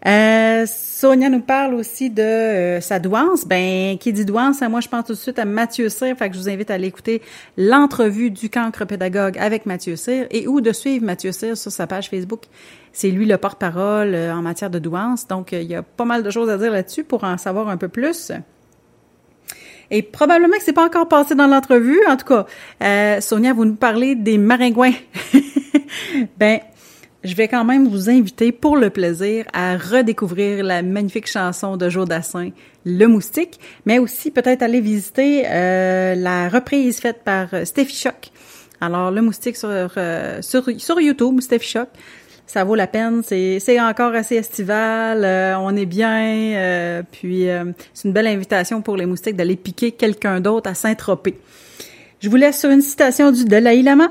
Euh, Sonia nous parle aussi de euh, sa douance. Ben, qui dit douance, moi je pense tout de suite à Mathieu Cyr, fait que je vous invite à aller écouter l'entrevue du cancre pédagogue avec Mathieu Cyr et ou de suivre Mathieu Cyr sur sa page Facebook. C'est lui le porte-parole euh, en matière de douance, donc il y a pas mal de choses à dire là-dessus pour en savoir un peu plus. Et probablement que c'est pas encore passé dans l'entrevue. En tout cas, Sonia, vous nous parlez des maringouins. ben, je vais quand même vous inviter pour le plaisir à redécouvrir la magnifique chanson de Joe Dassin, Le Moustique, mais aussi peut-être aller visiter euh, la reprise faite par euh, Steffi Choc. Alors, Le Moustique sur, euh, sur, YouTube, Steffi Choc, ça vaut la peine. C'est encore assez estival, on est bien, puis c'est une belle invitation pour les moustiques d'aller piquer quelqu'un d'autre à Saint-Tropez. Je vous laisse sur une citation du Dalai Lama.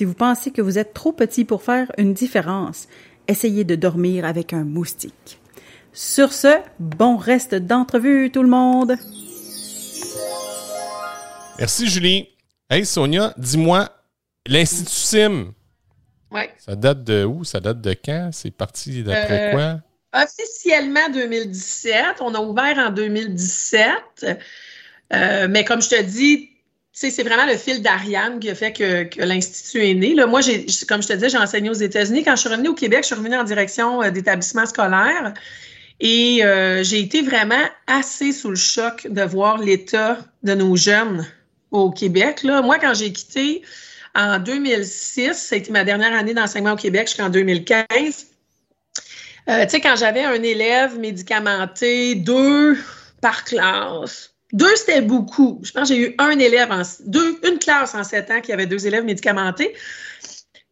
Si vous pensez que vous êtes trop petit pour faire une différence, essayez de dormir avec un moustique. Sur ce, bon reste d'entrevue tout le monde. Merci Julie. Hey Sonia, dis-moi, l'Institut Sim. Oui. Ça date de où? Ça date de quand? C'est parti d'après euh, quoi? Officiellement 2017. On a ouvert en 2017. Euh, mais comme je te dis, c'est vraiment le fil d'Ariane qui a fait que, l'Institut est né. Moi, comme je te disais, j'ai enseigné aux États-Unis. Quand je suis revenue au Québec, je suis revenue en direction euh, d'établissements scolaires et euh, j'ai été vraiment assez sous le choc de voir l'état de nos jeunes au Québec. Moi, quand j'ai quitté en 2006, ça a été ma dernière année d'enseignement au Québec jusqu'en 2015. Euh, tu sais, quand j'avais un élève médicamenté, deux par classe, deux, c'était beaucoup. Je pense que j'ai eu un élève en deux, une classe en sept ans qui avait deux élèves médicamentés.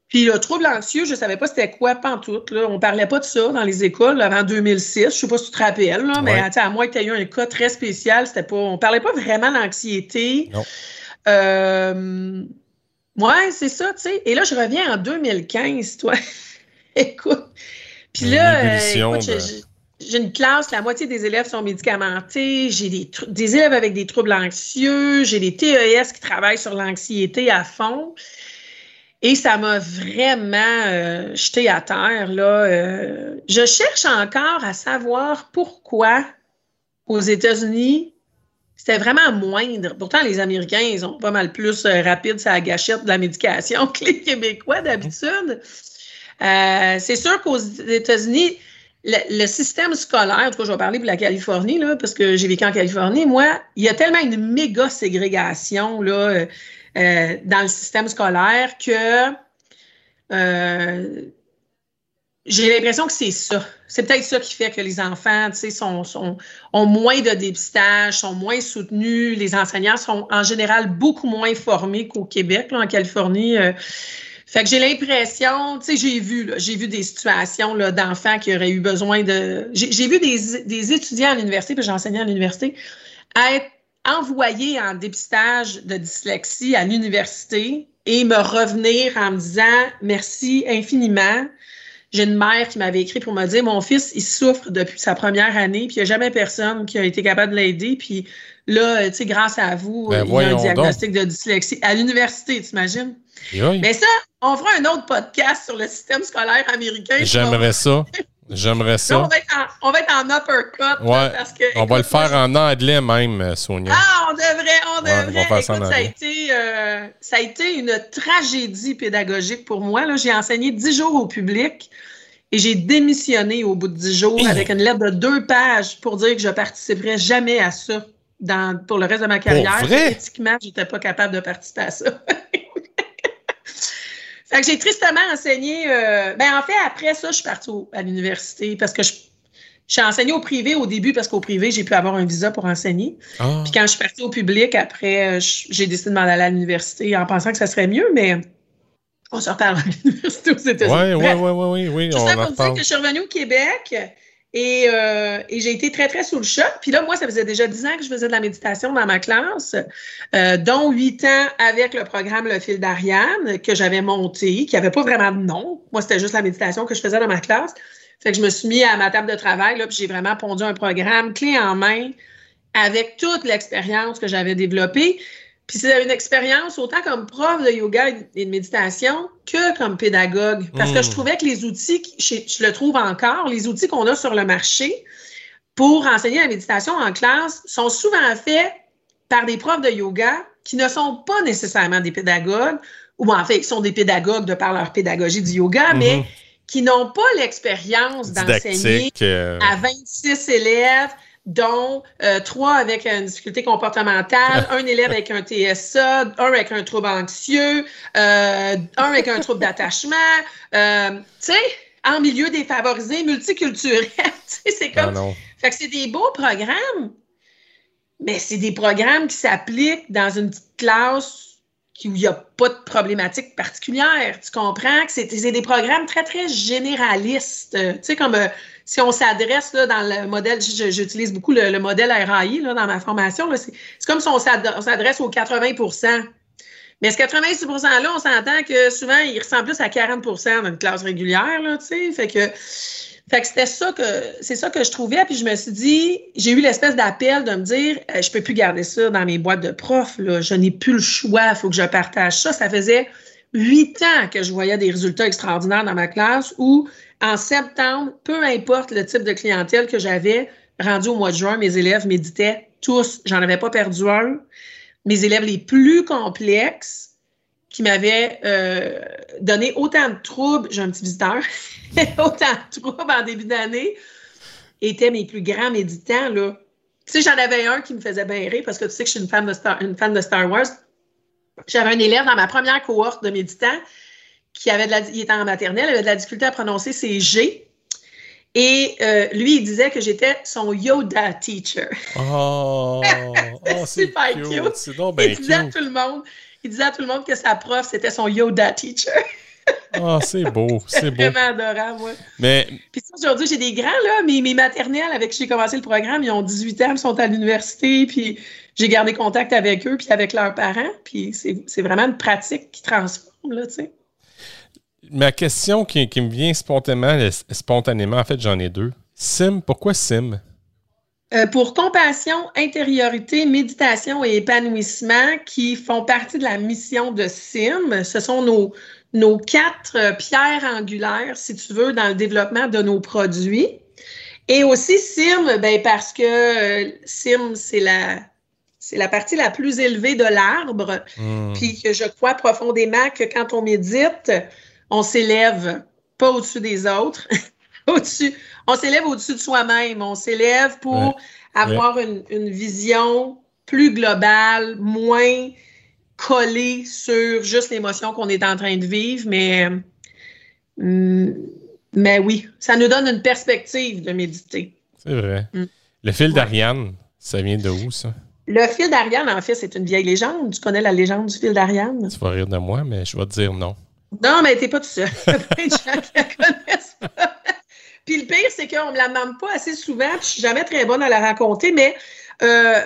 Puis le trouble anxieux, je ne savais pas c'était quoi pantoute. Là. On parlait pas de ça dans les écoles avant 2006. Je ne sais pas si tu te rappelles, là, mais à moins que tu aies eu un cas très spécial, c'était pas. On parlait pas vraiment d'anxiété. Euh, ouais, c'est ça, tu sais. Et là, je reviens en 2015, toi. écoute. Puis là, euh, écoute, j'ai une classe, la moitié des élèves sont médicamentés, j'ai des, élèves avec des troubles anxieux, j'ai des TES qui travaillent sur l'anxiété à fond. Et ça m'a vraiment euh, jeté à terre. Là. Euh, je cherche encore à savoir pourquoi aux États-Unis, c'était vraiment moindre. Pourtant, les Américains, ils ont pas mal plus euh, rapide ça gâchette de la médication que les Québécois d'habitude. c'est sûr qu'aux États-Unis, le, système scolaire, en tout cas, je vais parler pour la Californie, là, parce que j'ai vécu en Californie, moi, il y a tellement une méga ségrégation là, euh, euh, dans le système scolaire que euh, j'ai l'impression que c'est ça. C'est peut-être ça qui fait que les enfants sont, ont moins de dépistage, sont moins soutenus. Les enseignants sont en général beaucoup moins formés qu'au Québec. Là, en Californie, fait que j'ai l'impression, tu sais, j'ai vu, j'ai vu des situations d'enfants qui auraient eu besoin de. J'ai vu des, des, étudiants à l'université, puis j'enseignais à l'université, être envoyés en dépistage de dyslexie à l'université et me revenir en me disant merci infiniment. J'ai une mère qui m'avait écrit pour me dire mon fils, il souffre depuis sa première année, puis il n'y a jamais personne qui a été capable de l'aider. Puis là, tu sais, grâce à vous, ben, il y a un diagnostic de dyslexie à l'université, t'imagines? Mais ça, on fera un autre podcast sur le système scolaire américain. J'aimerais ça. J'aimerais ça. on, va être en, uppercut. Ouais. parce que, on va le faire en anglais même, euh, Sonia. Ah, on devrait, on devrait. écoute, ça, a été, euh, ça a été une tragédie pédagogique pour moi. J'ai enseigné dix jours au public et j'ai démissionné au bout de dix jours avec une lettre de deux pages pour dire que je participerais jamais à ça dans, pour le reste de ma carrière. Éthiquement, je n'étais pas capable de participer à ça. Fait que j'ai tristement enseigné. Euh, ben, en fait, après ça, je suis partie à l'université parce que je, suis enseignée au privé au début parce qu'au privé, j'ai pu avoir un visa pour enseigner. Ah. Puis quand je suis partie au public, après, euh, j'ai décidé de m'en aller à l'université en pensant que ça serait mieux, mais on se reparle à l'université aux États-Unis. Oui, oui, oui, oui, oui. Tout ça pour dire que je suis revenue au Québec. Euh, et, j'ai été très, très sous le choc. Puis là, moi, ça faisait déjà dix ans que je faisais de la méditation dans ma classe, euh, dont huit ans avec le programme Le fil d'Ariane que j'avais monté, qui n'avait pas vraiment de nom. Moi, c'était juste la méditation que je faisais dans ma classe. Fait que je me suis mis à ma table de travail, là, puis j'ai vraiment pondu un programme clé en main avec toute l'expérience que j'avais développée. Puis c'est une expérience autant comme prof de yoga et de méditation que comme pédagogue. Parce que je hmm. trouvais que les outils, je, je le trouve encore, les outils qu'on a sur le marché pour enseigner la méditation en classe sont souvent faits par des profs de yoga qui ne sont pas nécessairement des pédagogues, ou en fait, qui sont des pédagogues de par leur pédagogie du yoga, mais mhm. qui n'ont pas l'expérience d'enseigner euh, à 26 élèves dont euh, trois avec une difficulté comportementale, un élève avec un TSA, un avec un trouble anxieux, euh, un avec un trouble d'attachement. Euh, tu sais, en milieu défavorisé, multiculturel. c'est comme. Ah fait que c'est des beaux programmes, mais c'est des programmes qui s'appliquent dans une petite classe où il n'y a pas de problématique particulière. Tu comprends? Que c'est des programmes très, très généralistes. Tu sais, comme si on s'adresse dans le modèle, j'utilise beaucoup le, modèle RAI là, dans ma formation, c'est comme si on s'adresse aux 80% mais ce 86 %-là, on s'entend que souvent, il ressemble plus à 40% dans une classe régulière, là, tu sais. Fait que, fait que c'était ça que, c'est ça que je trouvais. Puis je me suis dit, j'ai eu l'espèce d'appel de me dire, je euh, je peux plus garder ça dans mes boîtes de profs, là. Je n'ai plus le choix, il faut que je partage ça. Ça faisait huit ans que je voyais des résultats extraordinaires dans ma classe où en septembre, peu importe le type de clientèle que j'avais, rendu au mois de juin, mes élèves méditaient tous. J'en avais pas perdu un. Mes élèves les plus complexes qui m'avaient euh, donné autant de troubles, j'ai un petit visiteur, autant de troubles en début d'année, étaient mes plus grands méditants. Là. Tu sais, j'en avais un qui me faisait bien rire parce que tu sais que je suis une fan de Star, une fan de Star Wars. J'avais un élève dans ma première cohorte de méditants qui avait de la, il était en maternelle, il avait de la difficulté à prononcer ses G. Et euh, lui, il disait que j'étais son Yoda teacher. Oh, oh c'est super cute. cute. il disait à tout le monde, il disait à tout le monde que sa prof, c'était son Yoda teacher. Ah, c'est beau, c'est beau. vraiment adorable, moi. Mais... Puis aujourd'hui, j'ai des grands, là, mes, mes maternelles avec qui j'ai commencé le programme, ils ont 18 ans, ils sont à l'université, puis j'ai gardé contact avec eux, puis avec leurs parents, puis c'est vraiment une pratique qui transforme, là, tu sais. Ma question qui, me vient spontanément, spontanément, en fait, j'en ai deux. Sim, pourquoi Sim? Euh, pour compassion, intériorité, méditation et épanouissement qui font partie de la mission de SIM. Ce sont nos, nos quatre euh, pierres angulaires, si tu veux, dans le développement de nos produits. Et aussi SIM, ben, parce que euh, SIM, c'est la, c'est la partie la plus élevée de l'arbre. Hmm. Puis que je crois profondément que quand on médite, on s'élève pas au-dessus des autres. au-dessus, on s'élève au-dessus de soi-même. On s'élève pour avoir Une, vision plus globale, moins collée sur juste l'émotion qu'on est en train de vivre. Mais, mm, mais oui, ça nous donne une perspective de méditer. C'est vrai. Mm. Le fil d'Ariane, ça vient de où, ça? Le fil d'Ariane, en fait, c'est une vieille légende. Tu connais la légende du fil d'Ariane? Tu vas rire de moi, mais je vais te dire non. Non, mais t'es pas tout seul. Il y a plein de gens qui la connaissent pas. Puis le pire, c'est qu'on me la demande pas assez souvent, puis je suis jamais très bonne à la raconter, mais euh,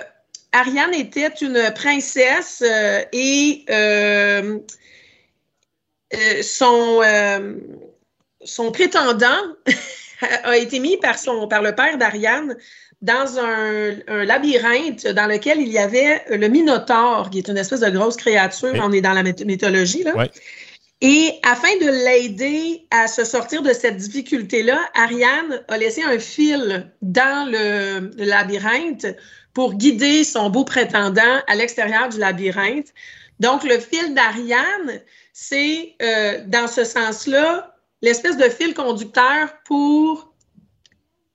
Ariane était une princesse euh, et euh, son, son prétendant a été mis par, son, par le père d'Ariane dans un, labyrinthe dans lequel il y avait le Minotaure, qui est une espèce de grosse créature. On est dans la mythologie, là. Et afin de l'aider à se sortir de cette difficulté-là, Ariane a laissé un fil dans le, labyrinthe pour guider son beau prétendant à l'extérieur du labyrinthe. Donc, le fil d'Ariane, c'est euh, dans ce sens-là l'espèce de fil conducteur pour,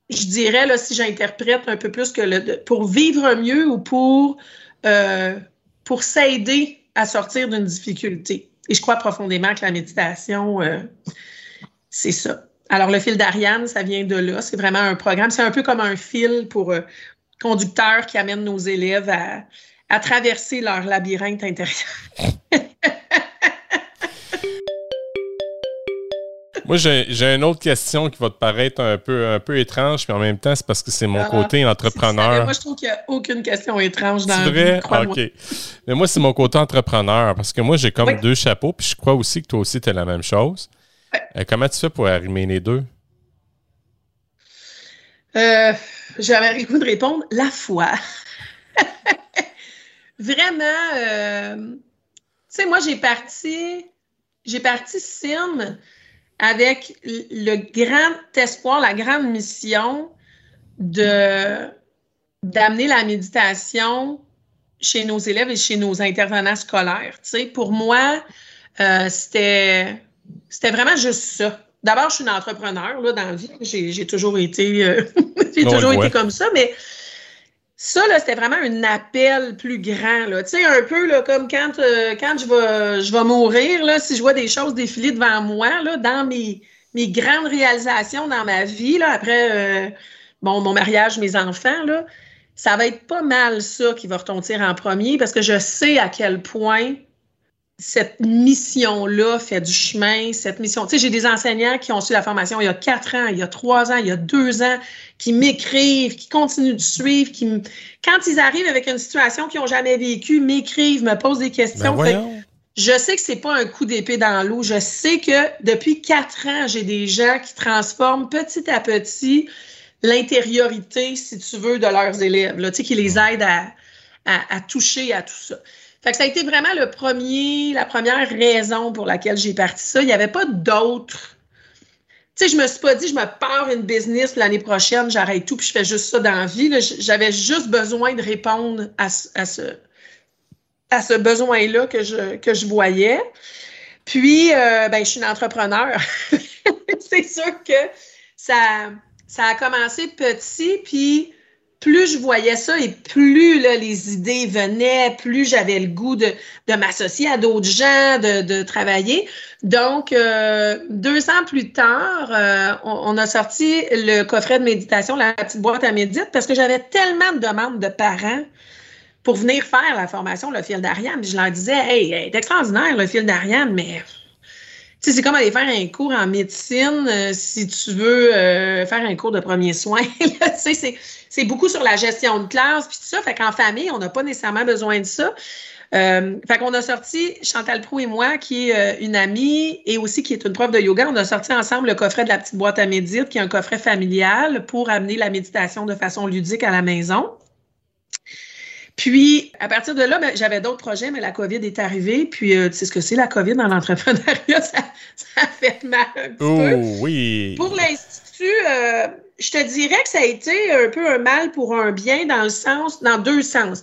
je dirais, si j'interprète un peu plus que le, pour vivre mieux ou pour, euh, pour s'aider à sortir d'une difficulté. Et je crois profondément que la méditation, euh, c'est ça. Alors, le fil d'Ariane, ça vient de là. C'est vraiment un programme. C'est un peu comme un fil pour euh, conducteur qui amène nos élèves à, à traverser leur labyrinthe intérieur. Moi, j'ai une autre question qui va te paraître un peu, un peu étrange, mais en même temps, c'est parce que c'est mon ah, côté entrepreneur. moi, je trouve qu'il n'y a aucune question étrange dans la vrai? OK. Mais moi, c'est mon côté entrepreneur, parce que moi, j'ai comme deux chapeaux, puis je crois aussi que toi aussi, tu as la même chose. Euh, comment tu fais pour arrimer les deux? Euh, J'avais le goût de répondre la foi. vraiment, euh, tu sais, moi, j'ai parti, j'ai parti Sim avec le grand espoir, la grande mission de d'amener la méditation chez nos élèves et chez nos intervenants scolaires. Tu sais, pour moi, euh, c'était c'était vraiment juste ça. D'abord, je suis une entrepreneur là, dans la vie. J'ai toujours été, euh, j'ai toujours été comme ça, mais ça, c'était vraiment un appel plus grand. Tu sais, un peu là, comme quand, euh, quand je, vais, je vais mourir, là, si je vois des choses défiler devant moi, là, dans mes, mes grandes réalisations dans ma vie, là, après bon, mon mariage, mes enfants, là, ça va être pas mal ça qui va retentir en premier parce que je sais à quel point cette mission-là fait du chemin, cette mission. Tu sais, j'ai des enseignants qui ont su la formation il y a quatre ans, il y a trois ans, il y a deux ans, qui m'écrivent, qui continuent de suivre, qui quand ils arrivent avec une situation qu'ils n'ont jamais vécue, m'écrivent, me posent des questions. Ben je sais que c'est pas un coup d'épée dans l'eau. Je sais que depuis quatre ans, j'ai des gens qui transforment petit à petit l'intériorité, si tu veux, de leurs élèves, là, qui les aident à, à, toucher à tout ça. Fait que ça a été vraiment le premier, la première raison pour laquelle j'ai parti ça. Il n'y avait pas d'autres. Tu sais, je me suis pas dit, je me pars une business l'année prochaine, j'arrête tout, puis je fais juste ça dans la vie. J'avais juste besoin de répondre à, ce, besoin-là que je, que je voyais. Puis, euh, ben, je suis une entrepreneur. C'est sûr que ça, ça a commencé petit, puis plus je voyais ça et plus les idées venaient, plus j'avais le goût de, m'associer à d'autres gens, de, travailler. Donc, euh, deux ans plus tard, euh, on, a sorti le coffret de méditation, la petite boîte à médite, parce que j'avais tellement de demandes de parents pour venir faire la formation, le fil d'Ariane. Je leur disais, hey, c'est extraordinaire le fil d'Ariane, mais sais, c'est comme aller faire un cours en médecine euh, si tu veux faire un cours de premiers soins. tu sais, c'est beaucoup sur la gestion de classe, puis tout ça. Fait qu'en famille, on n'a pas nécessairement besoin de ça. Euh, fait qu'on a sorti, Chantal Prou et moi, qui est une amie et aussi qui est une prof de yoga, on a sorti ensemble le coffret de la petite boîte à méditer, qui est un coffret familial pour amener la méditation de façon ludique à la maison. Puis, à partir de là, ben, j'avais d'autres projets, mais la COVID est arrivée. Puis, euh, tu sais ce que c'est, la COVID dans l'entrepreneuriat, ça, ça, a fait mal un petit oh, peu. oui. Pour l'Institut, euh, je te dirais que ça a été un peu un mal pour un bien dans le sens, dans deux sens.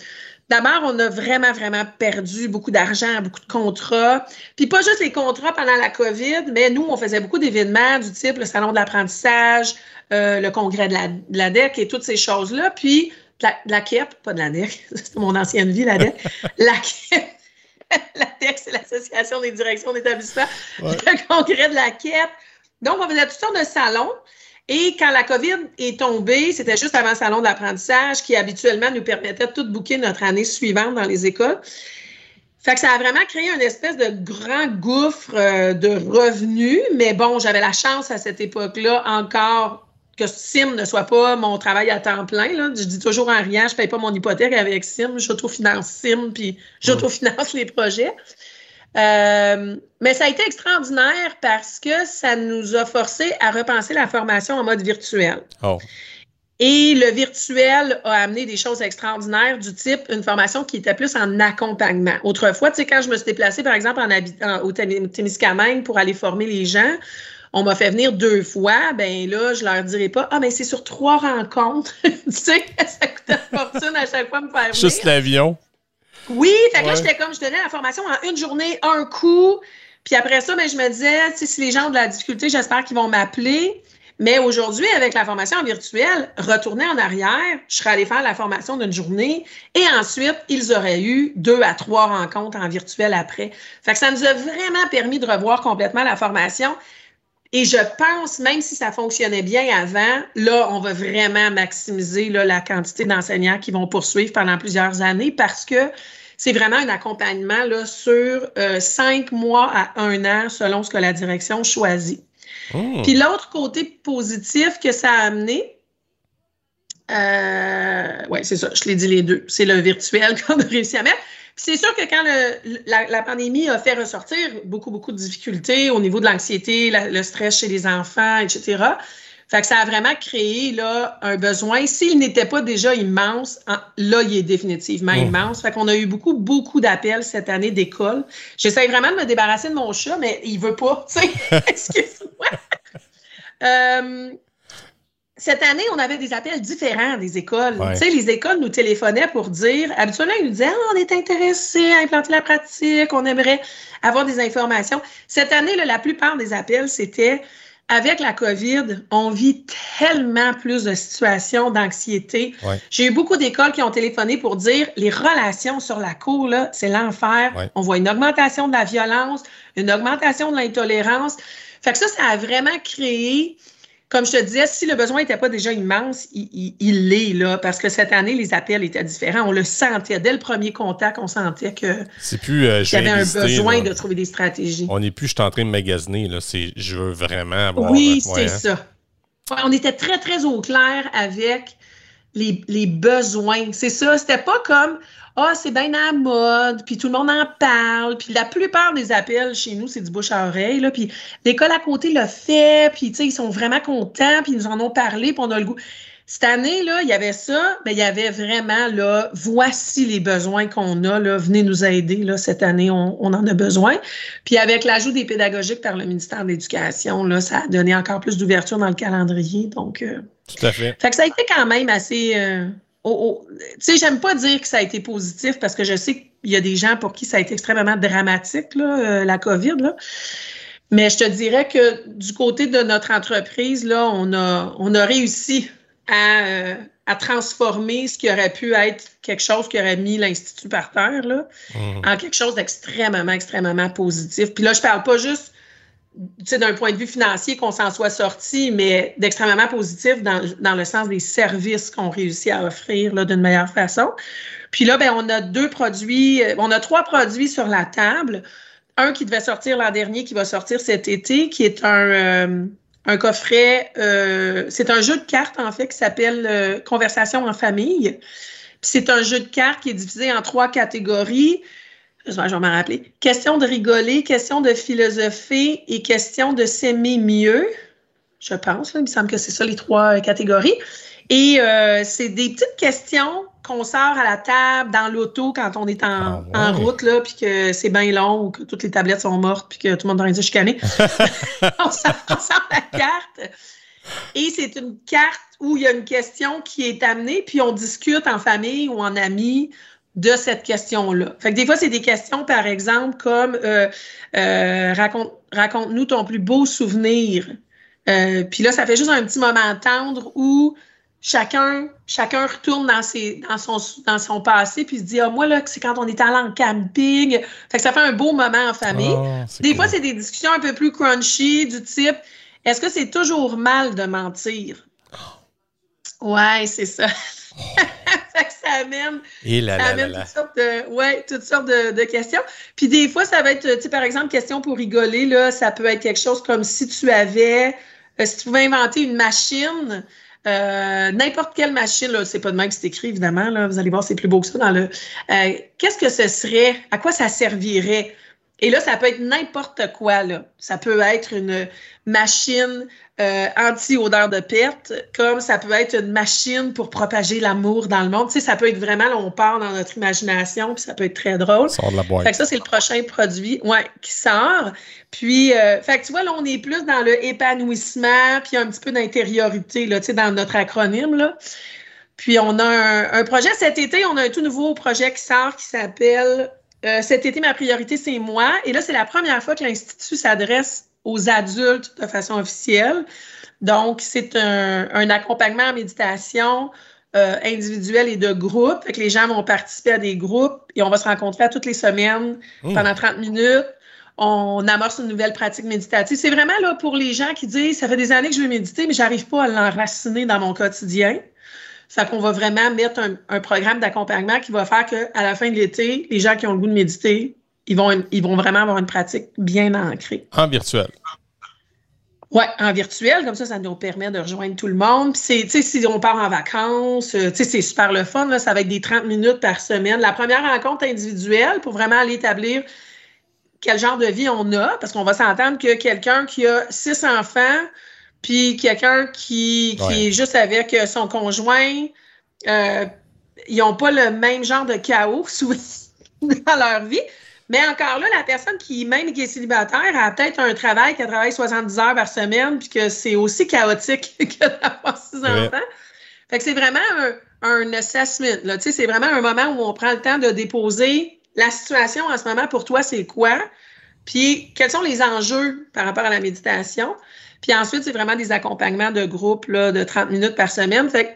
D'abord, on a vraiment, vraiment perdu beaucoup d'argent, beaucoup de contrats. Puis pas juste les contrats pendant la COVID, mais nous, on faisait beaucoup d'événements du type le salon de l'apprentissage, euh, le congrès de la, de la DEC et toutes ces choses-là. Puis la, la KEP, pas de la DEC, c'est mon ancienne vie, la DEC. la KEP, la DEC, c'est l'Association des directions d'établissement. Le congrès de la KEP. Donc, on faisait toutes sortes de salons. Et quand la COVID est tombée, c'était juste avant le salon d'apprentissage qui habituellement nous permettait de tout booker notre année suivante dans les écoles. Fait ça a vraiment créé une espèce de grand gouffre euh, de revenus. Mais bon, j'avais la chance à cette époque-là encore que SIM ne soit pas mon travail à temps plein. Je dis toujours en rien, je ne paye pas mon hypothèque avec SIM, j'autofinance SIM, puis j'autofinance les projets. Euh, mais ça a été extraordinaire parce que ça nous a forcé à repenser la formation en mode virtuel. Oh. Et le virtuel a amené des choses extraordinaires du type une formation qui était plus en accompagnement. Autrefois, tu sais, quand je me suis déplacée, par exemple, en, en au Témiscamingue pour aller former les gens, on m'a fait venir deux fois, ben là, je leur dirais pas, ah, mais c'est sur trois rencontres. tu sais, ça coûte une fortune à chaque fois me faire venir. Juste l'avion. Oui, fait que là, j'étais comme, je donnais la formation en une journée, un coup. Puis après ça, ben, je me disais, si les gens ont de la difficulté, j'espère qu'ils vont m'appeler. Mais aujourd'hui, avec la formation en virtuel, retourner en arrière, je serais allée faire la formation d'une journée et ensuite, ils auraient eu deux à trois rencontres en virtuel après. Fait que ça nous a vraiment permis de revoir complètement la formation. Et je pense, même si ça fonctionnait bien avant, là, on va vraiment maximiser la quantité d'enseignants qui vont poursuivre pendant plusieurs années parce que c'est vraiment un accompagnement là, sur euh, cinq mois à un an selon ce que la direction choisit. Oh. Puis l'autre côté positif que ça a amené, euh, oui, c'est ça, je l'ai dit les deux. C'est le virtuel qu'on a réussi à mettre c'est sûr que quand la, pandémie a fait ressortir beaucoup, beaucoup de difficultés au niveau de l'anxiété, le stress chez les enfants, etc., Fait que ça a vraiment créé là, un besoin. S'il n'était pas déjà immense, là, il est définitivement Mmh. immense. Fait qu'on a eu beaucoup, beaucoup d'appels cette année d'école. J'essaie vraiment de me débarrasser de mon chat, mais il veut pas. tu sais. Excuse-moi. Euh, cette année, on avait des appels différents des écoles. Ouais. Tu sais, les écoles nous téléphonaient pour dire, habituellement, ils nous disaient, Ah, on est intéressé à implanter la pratique, on aimerait avoir des informations. Cette année, là, la plupart des appels, c'était, avec la COVID, on vit tellement plus de situations d'anxiété. Ouais. J'ai eu beaucoup d'écoles qui ont téléphoné pour dire, les relations sur la cour, là, c'est l'enfer. Ouais. On voit une augmentation de la violence, une augmentation de l'intolérance. Fait que ça, ça a vraiment créé comme je te disais, si le besoin n'était pas déjà immense, il, l'est, là, parce que cette année, les appels étaient différents. On le sentait. Dès le premier contact, on sentait qu'il C'est plus. euh, je y avait un visiter, besoin là. de trouver des stratégies. On n'est plus, je suis en train de magasiner, là. C'est, je veux vraiment avoir. Oui, c'est hein. ça. On était très, très au clair avec les, les besoins. C'est ça. C'était pas comme Ah, c'est bien à la mode, puis tout le monde en parle. Puis la plupart des appels chez nous, c'est du bouche à oreille. Là, puis l'école à côté le fait, puis tu sais, ils sont vraiment contents, puis ils nous en ont parlé, puis on a le goût. Cette année, là, il y avait ça, mais il y avait vraiment, là, voici les besoins qu'on a, là, venez nous aider, là, cette année, on, on en a besoin. Puis avec l'ajout des pédagogiques par le ministère de l'Éducation, là, ça a donné encore plus d'ouverture dans le calendrier. Donc, euh, Tout à fait. fait que ça a été quand même assez. euh, au- au- tu sais, j'aime pas dire que ça a été positif parce que je sais qu'il y a des gens pour qui ça a été extrêmement dramatique, là, euh, la COVID. Là. Mais je te dirais que du côté de notre entreprise, là, on a, on a réussi à, euh, à transformer ce qui aurait pu être quelque chose qui aurait mis l'Institut par terre là, Mhm. en quelque chose d'extrêmement, extrêmement positif. Puis là, je parle pas juste d'un point de vue financier qu'on s'en soit sorti, mais d'extrêmement positif dans, dans le sens des services qu'on réussit à offrir d'une meilleure façon. Puis là, ben, on a deux produits, euh, on a trois produits sur la table. Un qui devait sortir l'an dernier, qui va sortir cet été, qui est un, euh, un coffret, euh, c'est un jeu de cartes en fait qui s'appelle Conversation en famille. Puis c'est un jeu de cartes qui est divisé en trois catégories. Je vais m'en rappeler. Question de rigoler, question de philosopher et question de s'aimer mieux. Je pense, là, il me semble que c'est ça les trois euh, catégories. Et euh, c'est des petites questions qu'on sort à la table, dans l'auto, quand on est en, Ah ouais. en route, là, puis que c'est bien long, ou que toutes les tablettes sont mortes, puis que tout le monde est en train de chicaner. on, sort, on sort la carte. Et c'est une carte où il y a une question qui est amenée, puis on discute en famille ou en amis de cette question-là. Fait que des fois, c'est des questions, par exemple, comme euh, euh, raconte, raconte-nous ton plus beau souvenir. Euh, puis là, ça fait juste un petit moment tendre où chacun, chacun retourne dans, ses, dans, son, dans son passé puis se dit Ah, moi, là, c'est quand on est allé en camping. Fait que ça fait un beau moment en famille. Ah, Des cool. fois, c'est des discussions un peu plus crunchy, du type Est-ce que c'est toujours mal de mentir? Ouais, c'est ça. Ça amène, Et là ça là là amène là. toutes sortes de, ouais, toutes sortes de, de questions. Puis des fois, ça va être, tu sais, par exemple, question pour rigoler, là, ça peut être quelque chose comme si tu avais, euh, si tu pouvais inventer une machine, euh, n'importe quelle machine, là, c'est pas de même que c'est écrit, évidemment, là, vous allez voir, c'est plus beau que ça dans le. euh, Qu'est-ce que ce serait? À quoi ça servirait? Et là, ça peut être n'importe quoi. Là. Ça peut être une machine euh, anti-odeur de perte, comme ça peut être une machine pour propager l'amour dans le monde. Tu sais, ça peut être vraiment, là, on part dans notre imagination, puis ça peut être très drôle. Sort de la Fait boîte. que ça, c'est le prochain produit ouais, qui sort. Puis, euh, fait que tu vois, là, on est plus dans le épanouissement, puis un petit peu d'intériorité, là, tu sais, dans notre acronyme, là. Puis, on a un, un projet cet été, on a un tout nouveau projet qui sort qui s'appelle euh, Cet été, ma priorité, c'est moi. Et là, c'est la première fois que l'Institut s'adresse aux adultes de façon officielle. Donc, c'est un, un accompagnement en méditation euh, individuel et de groupe. Fait que les gens vont participer à des groupes et on va se rencontrer à toutes les semaines Mmh. pendant 30 minutes. On amorce une nouvelle pratique méditative. C'est vraiment là pour les gens qui disent ça fait des années que je veux méditer, mais j'arrive pas à l'enraciner dans mon quotidien. Fait qu'on va vraiment mettre un, un programme d'accompagnement qui va faire qu'à la fin de l'été, les gens qui ont le goût de méditer, ils vont, ils vont vraiment avoir une pratique bien ancrée. En virtuel. Ouais, en virtuel, comme ça, ça nous permet de rejoindre tout le monde. Puis c'est, tu sais, si on part en vacances, euh, tu sais, c'est super le fun, là, ça va être des 30 minutes par semaine. La première rencontre individuelle pour vraiment aller établir quel genre de vie on a, parce qu'on va s'entendre que quelqu'un qui a six enfants, puis quelqu'un qui, qui Ouais. est juste avec euh, son conjoint, euh, ils n'ont pas le même genre de chaos souvent dans leur vie. Mais encore là, la personne qui, même qui est célibataire, a peut-être un travail qui travaille 70 heures par semaine, puis que c'est aussi chaotique que d'avoir six Ouais. enfants. Fait que c'est vraiment un, un assessment. Là. C'est vraiment un moment où on prend le temps de déposer la situation en ce moment pour toi, c'est quoi? Puis quels sont les enjeux par rapport à la méditation? Puis ensuite, c'est vraiment des accompagnements de groupe là, de 30 minutes par semaine. Fait que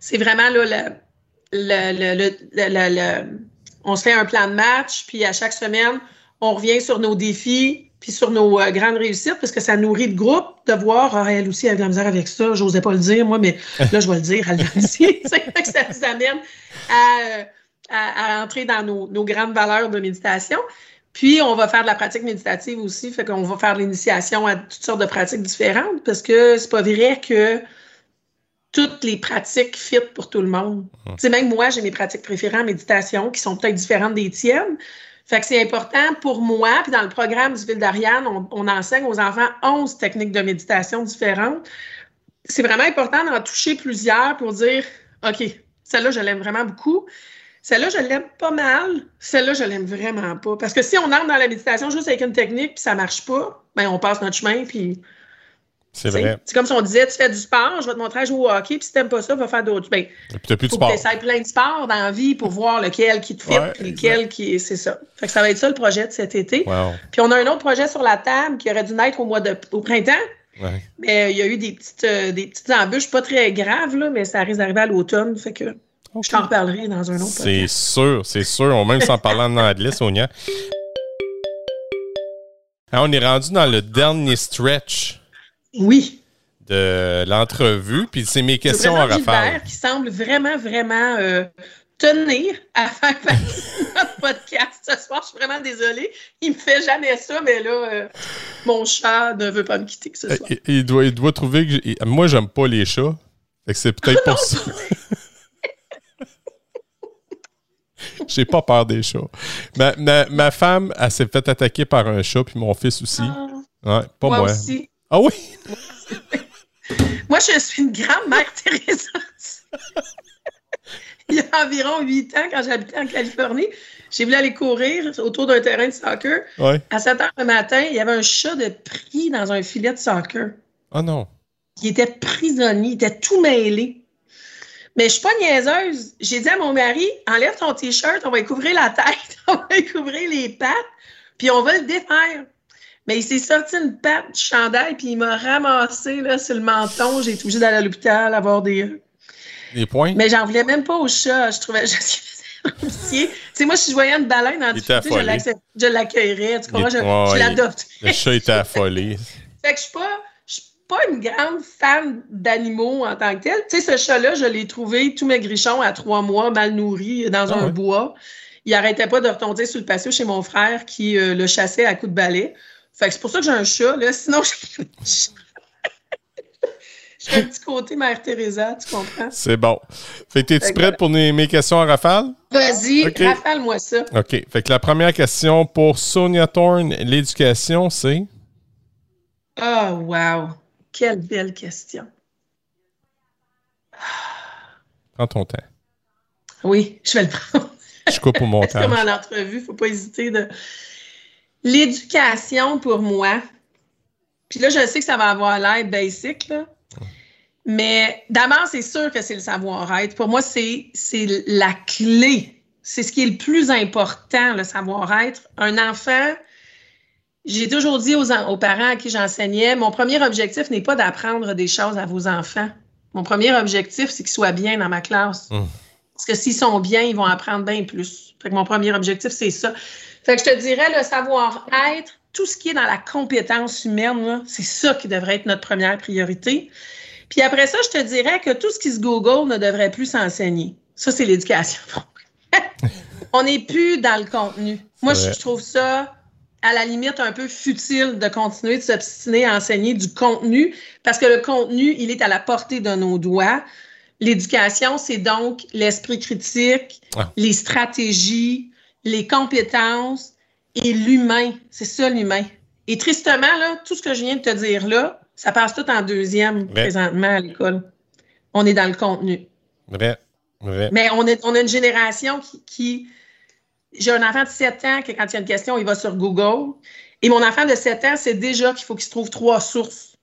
c'est vraiment là, le, le, le, le- on se fait un plan de match, puis à chaque semaine, on revient sur nos défis, puis sur nos euh, grandes réussites, parce que ça nourrit le groupe de voir, ah, elle aussi, elle a de la misère avec ça, j'osais pas le dire, moi, mais là, je vais le dire, elle l'a aussi. C'est fait que ça nous amène à, à, à entrer dans nos, nos grandes valeurs de méditation. Puis, on va faire de la pratique méditative aussi, fait qu'on va faire de l'initiation à toutes sortes de pratiques différentes, parce que c'est pas vrai que toutes les pratiques fit pour tout le monde. Tu sais, même moi, j'ai mes pratiques préférées en méditation qui sont peut-être différentes des tiennes. Fait que c'est important pour moi, puis dans le programme du Ville d'Ariane, on, on enseigne aux enfants 11 techniques de méditation différentes. C'est vraiment important d'en toucher plusieurs pour dire, OK, celle-là, je l'aime vraiment beaucoup. Celle-là, je l'aime pas mal. Celle-là, je l'aime vraiment pas. Parce que si on entre dans la méditation juste avec une technique puis ça marche pas, ben on passe notre chemin puis C'est vrai. C'est comme si on disait, tu fais du sport, je vais te montrer à jouer au hockey, puis si t'aimes pas ça, va faire d'autres. Ben, Et puis t'as plus de sport. tu plein de sports dans la vie pour voir lequel qui te fit, Ouais, lequel qui c'est ça. Fait que ça va être ça le projet de cet été. Wow. Puis on a un autre projet sur la table qui aurait dû naître au mois de au printemps, Ouais. mais euh, il y a eu des petites euh, des petites embûches pas très graves là, mais ça risque d'arriver à l'automne, fait que je t'en reparlerai dans un autre C'est sûr, c'est sûr. On même s'en parlant en anglais, Sonia. Ah, on est rendu dans le dernier stretch Oui. de l'entrevue, puis c'est mes questions à vraiment. Gilbert qui semble vraiment, vraiment euh, tenir à faire partie de notre podcast ce soir. Je suis vraiment désolée. Il me fait jamais ça, mais là, euh, mon chat ne veut pas me quitter ce Euh, soir. Il, il doit, il doit trouver que moi j'aime pas les chats. C'est peut-être pour ça. J'ai pas peur des chats. Ma, ma, ma femme, elle s'est fait attaquer par un chat, puis mon fils aussi. Ah, Ouais, pas moi moi. aussi. Ah oui? Moi, je suis une grande mère Teresa. Il y a environ huit ans, quand j'habitais en Californie, j'ai voulu aller courir autour d'un terrain de soccer. Ouais. À 7 heures le matin, il y avait un chat de pris dans un filet de soccer. Ah non. Il était prisonnier, il était tout mêlé. Mais je suis pas niaiseuse. J'ai dit à mon mari, enlève ton t-shirt, on va y couvrir la tête, on va y couvrir les pattes, puis on va le défaire. Mais il s'est sorti une patte du chandail, puis il m'a ramassé là, sur le menton. J'ai été obligée d'aller à l'hôpital, avoir des... Les points? Mais j'en voulais même pas au chat. Je trouvais... Je Tu sais, moi, si je voyais une baleine en difficulté, je l'accueillerais. Tu comprends? Je, ouais, je l'adopte. Le chat était affolé. Fait que je suis pas, pas une grande fan d'animaux en tant que tel. Tu sais, ce chat-là, je l'ai trouvé tout maigrichon à trois mois, mal nourri, dans Ah un bois. Il arrêtait pas de retomber sur le patio chez mon frère qui euh, le chassait à coups de balai. Fait que c'est pour ça que j'ai un chat, là. Sinon, j'ai j'ai un petit côté Mère Teresa, tu comprends? C'est bon. Fait que t'es-tu prête pour mes, questions à rafale? Vas-y, Ok. rafale-moi ça. OK. Fait que la première question pour Sonia Thorne, l'éducation, c'est? Oh, wow! Quelle belle question. Prends ton temps. Oui, je vais le prendre. Je coupe au montage. comme en entrevue, faut pas hésiter de. L'éducation pour moi, puis là, je sais que ça va avoir l'air basic, là, mais d'abord, c'est sûr que c'est le savoir-être. Pour moi, c'est la clé. C'est ce qui est le plus important, le savoir-être. Un enfant, j'ai toujours dit aux, en- aux parents à qui j'enseignais, mon premier objectif n'est pas d'apprendre des choses à vos enfants. Mon premier objectif, c'est qu'ils soient bien dans ma classe. Hum. Parce que s'ils sont bien, ils vont apprendre bien plus. Fait que mon premier objectif, c'est ça. Fait que je te dirais, le savoir-être, tout ce qui est dans la compétence humaine, c'est ça qui devrait être notre première priorité. Puis après ça, je te dirais que tout ce qui se Google ne devrait plus s'enseigner. Ça, c'est l'éducation. On n'est plus dans le contenu. Moi, je trouve ça à la limite un peu futile de continuer de s'obstiner à enseigner du contenu parce que le contenu, il est à la portée de nos doigts. L'éducation, c'est donc l'esprit critique, les stratégies, les compétences et l'humain. C'est ça l'humain. Et tristement, là, tout ce que je viens de te dire là, Ça passe tout en deuxième présentement à l'école. On est dans le contenu. Mais on, est, on a une génération qui. qui... J'ai un enfant de 7 ans que quand il y a une question, il va sur Google. Et mon enfant de 7 ans, c'est déjà qu'il faut qu'il se trouve trois sources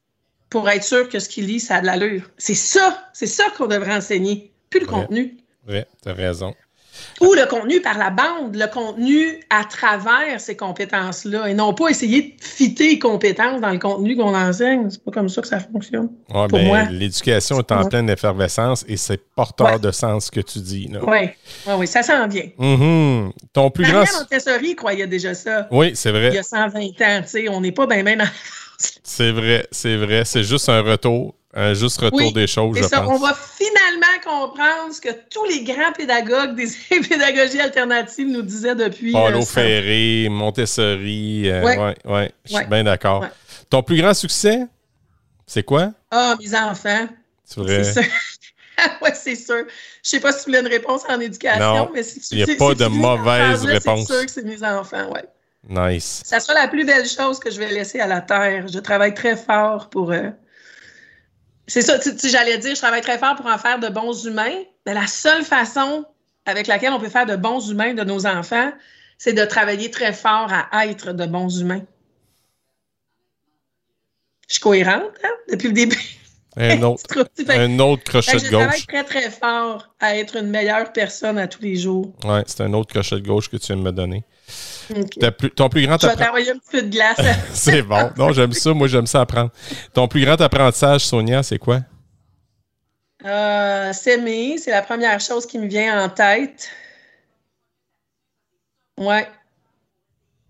pour être sûr que ce qu'il lit, ça a de l'allure. C'est ça, c'est ça qu'on devrait enseigner, plus le contenu. Oui, tu as raison. Ou le contenu par la bande, le contenu à travers ces compétences-là, et non pas essayer de fitter les compétences dans le contenu qu'on enseigne. C'est pas comme ça que ça fonctionne. Ouais, pour ben, moi. L'éducation est en pleine effervescence et c'est porteur de sens ce que tu dis. Oui, ouais, oui, ça s'en vient. Mhm. Ton plus grand. Montessori croyait déjà ça. Oui, c'est Il y vrai. a 120 ans, tu sais, on n'est pas bien même en C'est vrai, c'est vrai. C'est juste un retour. Un juste retour Oui, des choses, je ça, pense. on va finalement comprendre ce que tous les grands pédagogues des pédagogies alternatives nous disaient depuis. Paulo euh, Ferré, Montessori. euh, Ouais. ouais, ouais, Je suis Ouais. bien d'accord. Ton plus grand succès, c'est quoi? Ah, mes enfants. C'est vrai. C'est oui, c'est sûr. Je sais pas si tu voulais une réponse en éducation, Non, mais si tu il y a pas de mauvaise réponse. C'est sûr que c'est mes enfants, ouais. Nice. Ça sera la plus belle chose que je vais laisser à la Terre. Je travaille très fort pour. C'est ça, tu, tu- j'allais dire, je travaille très fort pour en faire de bons humains, mais la seule façon avec laquelle on peut faire de bons humains de nos enfants, c'est de travailler très fort à être de bons humains. Je suis cohérente, hein, depuis le début. Un autre, un autre crochet de je travaille gauche. très, très fort à être une meilleure personne à tous les jours. Ouais, c'est un autre crochet de gauche que tu viens de me donner. Plus- ton plus grand Je vais apprentissage. t'envoyer un petit peu de glace. c'est bon. Non, j'aime ça. Moi, j'aime ça apprendre. Ton plus grand apprentissage, Sonia, c'est quoi? Euh, s'aimer, c'est la première chose qui me vient en tête. Ouais,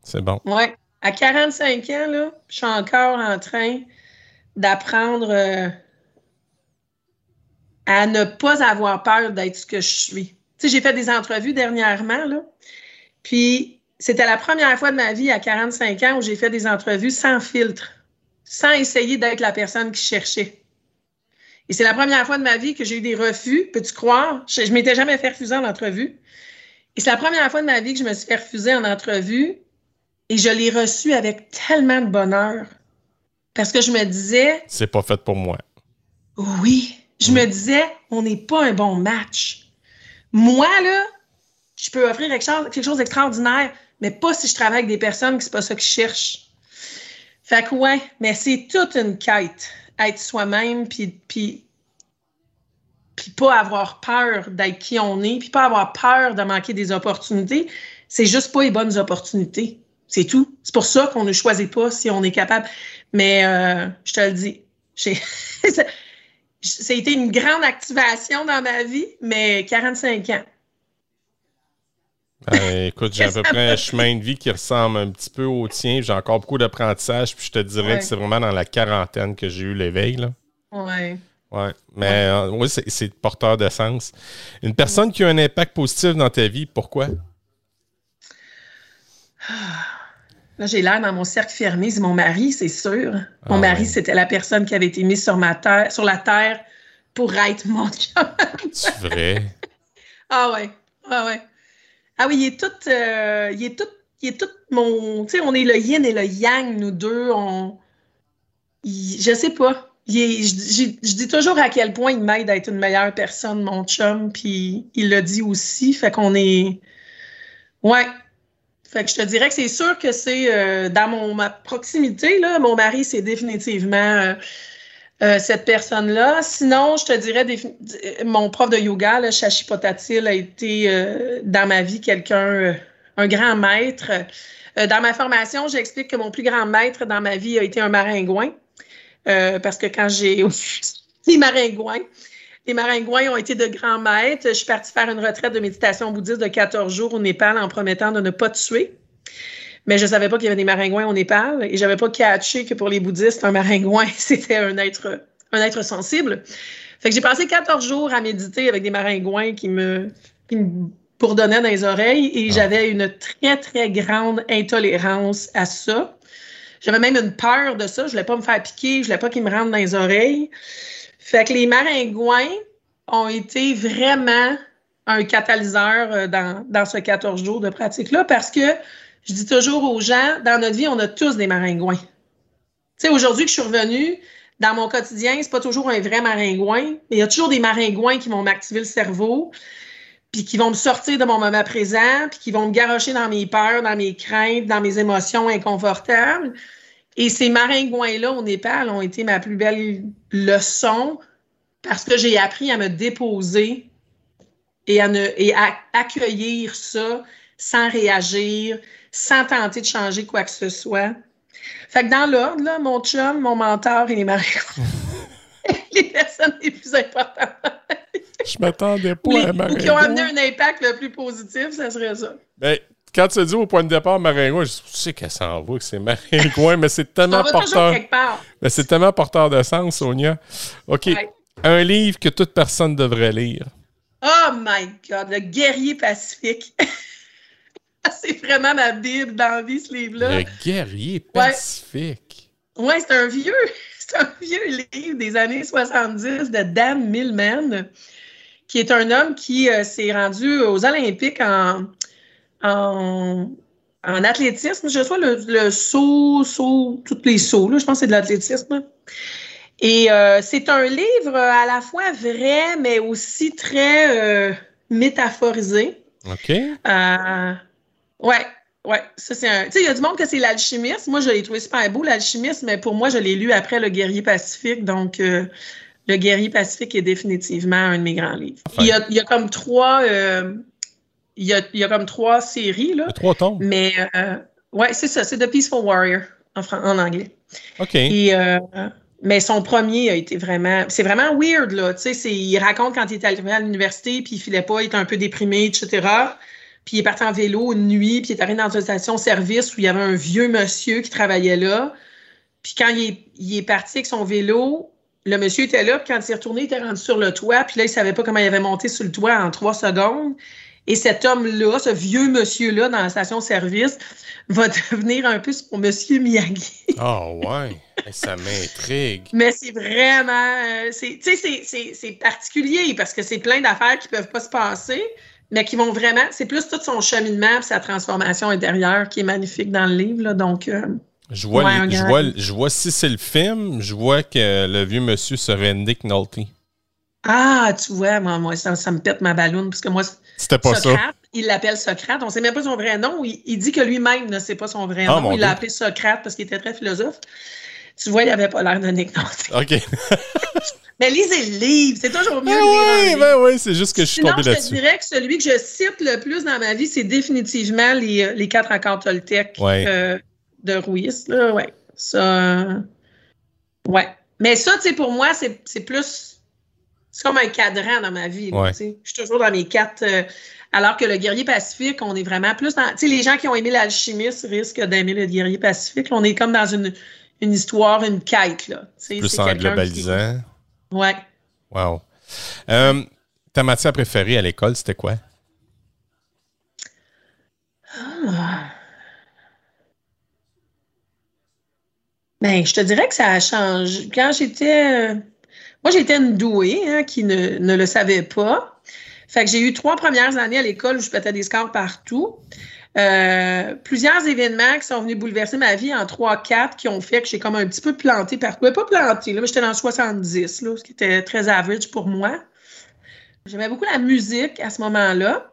C'est bon. ouais. À 45 ans, là, je suis encore en train d'apprendre euh, à ne pas avoir peur d'être ce que je suis. Tu sais, j'ai fait des entrevues dernièrement, là, puis c'était la première fois de ma vie à 45 ans où j'ai fait des entrevues sans filtre, sans essayer d'être la personne qui cherchait. Et c'est la première fois de ma vie que j'ai eu des refus. Peux-tu croire? Je, je m'étais jamais fait refuser en entrevue. Et c'est la première fois de ma vie que je me suis fait refuser en entrevue. Et je l'ai reçu avec tellement de bonheur. Parce que je me disais, C'est pas fait pour moi. oui, je me disais, on n'est pas un bon match. Moi, là, je peux offrir quelque chose, d'extraordinaire, mais pas si je travaille avec des personnes qui c'est pas ça qu'ils cherchent. Fait que ouais, mais c'est toute une quête, être soi-même, puis, pas avoir peur d'être qui on est, puis pas avoir peur de manquer des opportunités. C'est juste pas les bonnes opportunités. C'est tout. C'est pour ça qu'on ne choisit pas si on est capable. Mais euh, je te le dis, ça a été une grande activation dans ma vie, mais 45 ans. Ben, écoute, j'ai à peu près un chemin de vie qui ressemble un petit peu au tien. J'ai encore beaucoup d'apprentissage, puis je te dirais Ouais. que c'est vraiment dans la quarantaine que j'ai eu l'éveil. Là. Ouais. Ouais. Mais euh, oui, c'est, porteur de sens. Une personne qui a un impact positif dans ta vie, pourquoi? Là, j'ai l'air dans mon cercle fermé. C'est mon mari, c'est sûr. Mon Ah mari, ouais. c'était la personne qui avait été mise sur, ma terre, sur la terre pour être mon chum. C'est vrai? Ah ouais. Ah ouais. Ah oui, il est tout. euh, il est tout. Il est tout mon. Tu sais, on est le yin et le yang, nous deux. On. il- je sais pas. Il est- je, je- je dis toujours à quel point il m'aide à être une meilleure personne, mon chum, puis il le dit aussi. Fait qu'on est. Ouais. Fait que je te dirais que c'est sûr que c'est euh, dans mon, ma proximité, là, mon mari, c'est définitivement euh, euh, cette personne-là. Sinon, je te dirais, mon prof de yoga, là, Shashi Potatil, a été dans ma vie quelqu'un, un grand maître. Dans ma formation, j'explique que mon plus grand maître dans ma vie a été un maringouin. Parce que quand j'ai les maringouins, les maringouins ont été de grands maîtres. Je suis partie faire une retraite de méditation bouddhiste de 14 jours au Népal en promettant de ne pas tuer. Mais je savais pas qu'il y avait des maringouins au Népal et j'avais pas catché que pour les bouddhistes, un maringouin, c'était un être, un être sensible. Fait que j'ai passé 14 jours à méditer avec des maringouins qui me, qui me bourdonnaient dans les oreilles et j'avais une très, très grande intolérance à ça. J'avais même une peur de ça. Je voulais pas me faire piquer, je voulais pas qu'ils me rentrent dans les oreilles. Fait que les maringouins ont été vraiment un catalyseur euh, dans, dans ce 14 jours de pratique-là parce que je dis toujours aux gens, dans notre vie, on a tous des maringouins. Tu sais, aujourd'hui que je suis revenue dans mon quotidien, c'est pas toujours un vrai maringouin, mais il y a toujours des maringouins qui vont m'activer le cerveau, puis qui vont me sortir de mon moment présent, puis qui vont me garocher dans mes peurs, dans mes craintes, dans mes émotions inconfortables. Et ces maringouins-là au Népal ont été ma plus belle leçon parce que j'ai appris à me déposer et à, ne, et à accueillir ça sans réagir, sans tenter de changer quoi que ce soit. Fait que dans l'ordre, là, mon chum, mon mentor et les maringouins. les personnes les plus importantes. Je m'attendais pas Les- à ou Maringouin. qui ont amené un impact le plus positif, ça serait ça. Ben, quand tu dis au point de départ Maringouin, je sais qu'elle s'en va, que c'est Maringouin, mais c'est tellement porteur. Mais c'est tellement porteur de sens, Sonia. OK. Ouais. Un livre que toute personne devrait lire. Oh my God, le guerrier pacifique. c'est vraiment ma bible dans vie, ce livre-là. Le guerrier pacifique. Oui, c'est un vieux, c'est un vieux livre des années 70 de Dan Millman, qui est un homme qui euh, s'est rendu aux Olympiques en, en, en athlétisme. Je sais le, le saut, saut, tous les sauts, là, je pense que c'est de l'athlétisme. Et euh, c'est un livre à la fois vrai, mais aussi très euh, métaphorisé. OK. Euh, ouais, ouais. Ça, c'est un. Tu sais, il y a du monde que c'est l'alchimiste. Moi, je l'ai trouvé super beau, l'alchimiste, mais pour moi, je l'ai lu après Le Guerrier Pacifique. Donc, euh, Le Guerrier Pacifique est définitivement un de mes grands livres. Il, y a, il y a comme trois. euh, il, y a, il y a comme trois séries, là. Trois tombes. Mais, euh, ouais, c'est ça. C'est The Peaceful Warrior en, anglais. OK. Et, euh, mais son premier a été vraiment. C'est vraiment weird, là. Tu sais, il raconte quand il est arrivé à l'université, puis il filait pas, il était un peu déprimé, etc. Puis il est parti en vélo une nuit, puis il est arrivé dans une station-service où il y avait un vieux monsieur qui travaillait là. Puis quand il est, il est parti avec son vélo, le monsieur était là, puis quand il est retourné, il était rendu sur le toit, puis là, il savait pas comment il avait monté sur le toit en trois secondes. Et cet homme-là, ce vieux monsieur-là dans la station-service, va devenir un peu son monsieur Miyagi. Ah ouais. Eh, Ça m'intrigue. Mais c'est vraiment. euh, c'est- Tu sais, c'est- c'est- c'est particulier parce que c'est plein d'affaires qui peuvent pas se passer, mais qui vont vraiment. C'est plus tout son cheminement et sa transformation intérieure qui est magnifique dans le livre. là. donc, euh, Je vois, Ouais, les- je, vois, je vois si c'est le film, je vois que le vieux monsieur serait Nick Nolte. ah, tu vois, moi, moi, ça, ça me pète ma balloune parce que moi, C'était pas ça. Socrate, il l'appelle Socrate. On sait même pas son vrai nom. Il, il dit que lui-même ne sait pas son vrai Ah, nom. Il l'a appelé Socrate parce qu'il était très philosophe. Tu vois, il avait pas l'air Nick Nolte. OK. Mais lisez le livre, c'est toujours mieux Ben oui, ben oui, c'est juste que je suis Sinon, tombé je te là-dessus. dirais que celui que je cite le plus dans ma vie, c'est définitivement les, euh, les quatre accords Toltec Ouais. euh, de Ruiz. Là, ouais. Ça, euh, ouais. Mais ça, tu sais, pour moi, c'est plus. C'est comme un cadran dans ma vie. Ouais. Je suis toujours dans mes quatre. euh, alors que le guerrier pacifique, on est vraiment plus dans. Tu sais, les gens qui ont aimé l'alchimiste risquent d'aimer le guerrier pacifique. Là, on est comme dans une, une histoire, une quête. Là. Plus en globalisant. qui- Ouais. Wow. Euh, ta matière préférée à l'école, c'était quoi? Ben, je te dirais que ça a changé. Quand j'étais. Moi, j'étais une douée hein, qui ne, ne le savait pas. Fait que j'ai eu trois premières années à l'école où je pétais des scores partout. Euh, plusieurs événements qui sont venus bouleverser ma vie en 3-4 qui ont fait que j'ai comme un petit peu planté partout. Ben, pas planté, là, mais j'étais dans le 70, là, ce qui était très average pour moi. J'aimais beaucoup la musique à ce moment-là.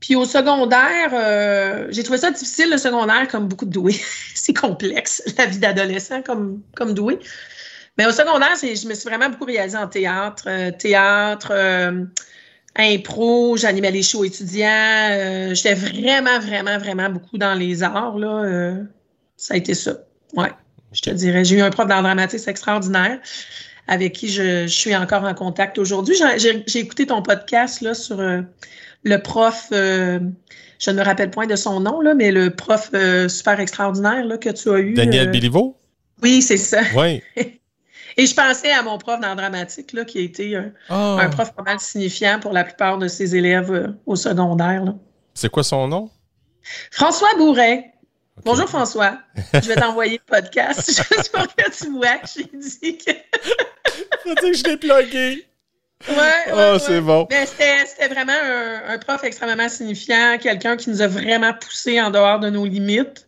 Puis au secondaire, euh, j'ai trouvé ça difficile, le secondaire, comme beaucoup de doués. c'est complexe, la vie d'adolescent comme, comme doué. Mais au secondaire, je me suis vraiment beaucoup réalisée en théâtre. euh, théâtre, euh, impro, j'animais les shows étudiants. euh, J'étais vraiment, vraiment, vraiment beaucoup dans les arts. Là, ça a été ça. Ouais, je te dirais. J'ai eu un prof d'art dramatique extraordinaire avec qui je, je suis encore en contact aujourd'hui. J'ai- écouté ton podcast là, sur le prof, euh, je ne me rappelle point de son nom, là, mais le prof euh, super extraordinaire là, que tu as eu. Daniel euh, Béliveau? Oui, c'est ça. Oui. Et je pensais à mon prof d'art dramatique, là, qui a été un, Ah, un prof pas mal signifiant pour la plupart de ses élèves euh, au secondaire. c'est quoi son nom? François Bourret. Bonjour François. Je vais t'envoyer le podcast juste pour que tu vois que j'ai dit que. Ça dit que je l'ai plugué. Ouais, ouais, ouais. c'est bon. Mais c'était vraiment un, un prof extrêmement signifiant, quelqu'un qui nous a vraiment poussés en dehors de nos limites.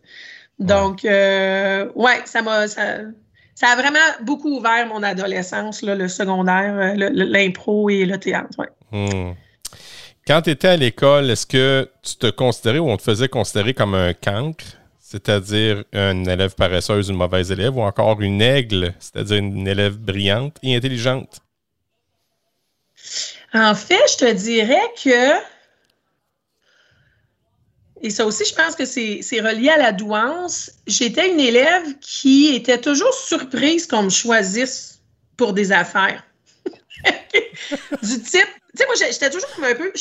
Donc, euh, ouais, ça m'a ça, ça a vraiment beaucoup ouvert mon adolescence, là, le secondaire, euh, l'impro et le théâtre. ouais. Hmm. Quand tu étais à l'école, est-ce que tu te considérais ou on te faisait considérer comme un cancre, c'est-à-dire une élève paresseuse, une mauvaise élève, ou encore une aigle, c'est-à-dire une élève brillante et intelligente? En fait, je te dirais que. Et ça aussi, je pense que c'est relié à la douance. J'étais une élève qui était toujours surprise qu'on me choisisse pour des affaires. du type. Tu sais, moi, j'étais toujours un peu.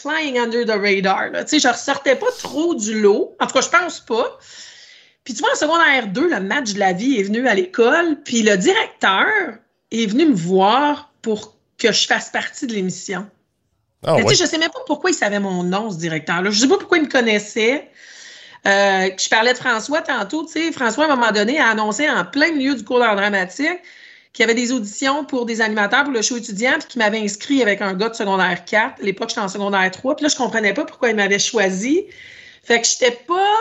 Flying under the radar. Tu sais, je ressortais pas trop du lot. En tout cas, je pense pas. Puis tu vois, en secondaire 2, le match de la vie est venu à l'école, puis le directeur est venu me voir pour que je fasse partie de l'émission. Ah tu ouais. sais, je sais même pas pourquoi il savait mon nom, ce directeur-là. Je sais pas pourquoi il me connaissait. Euh, je parlais de François tantôt, tu sais. François, à un moment donné, a annoncé en plein milieu du cours d'art dramatique qu'il y avait des auditions pour des animateurs pour le show étudiant, puis qu'il m'avait inscrit avec un gars de secondaire 4. À l'époque, j'étais en secondaire 3. Puis là, je comprenais pas pourquoi il m'avait choisi. Fait que j'étais pas.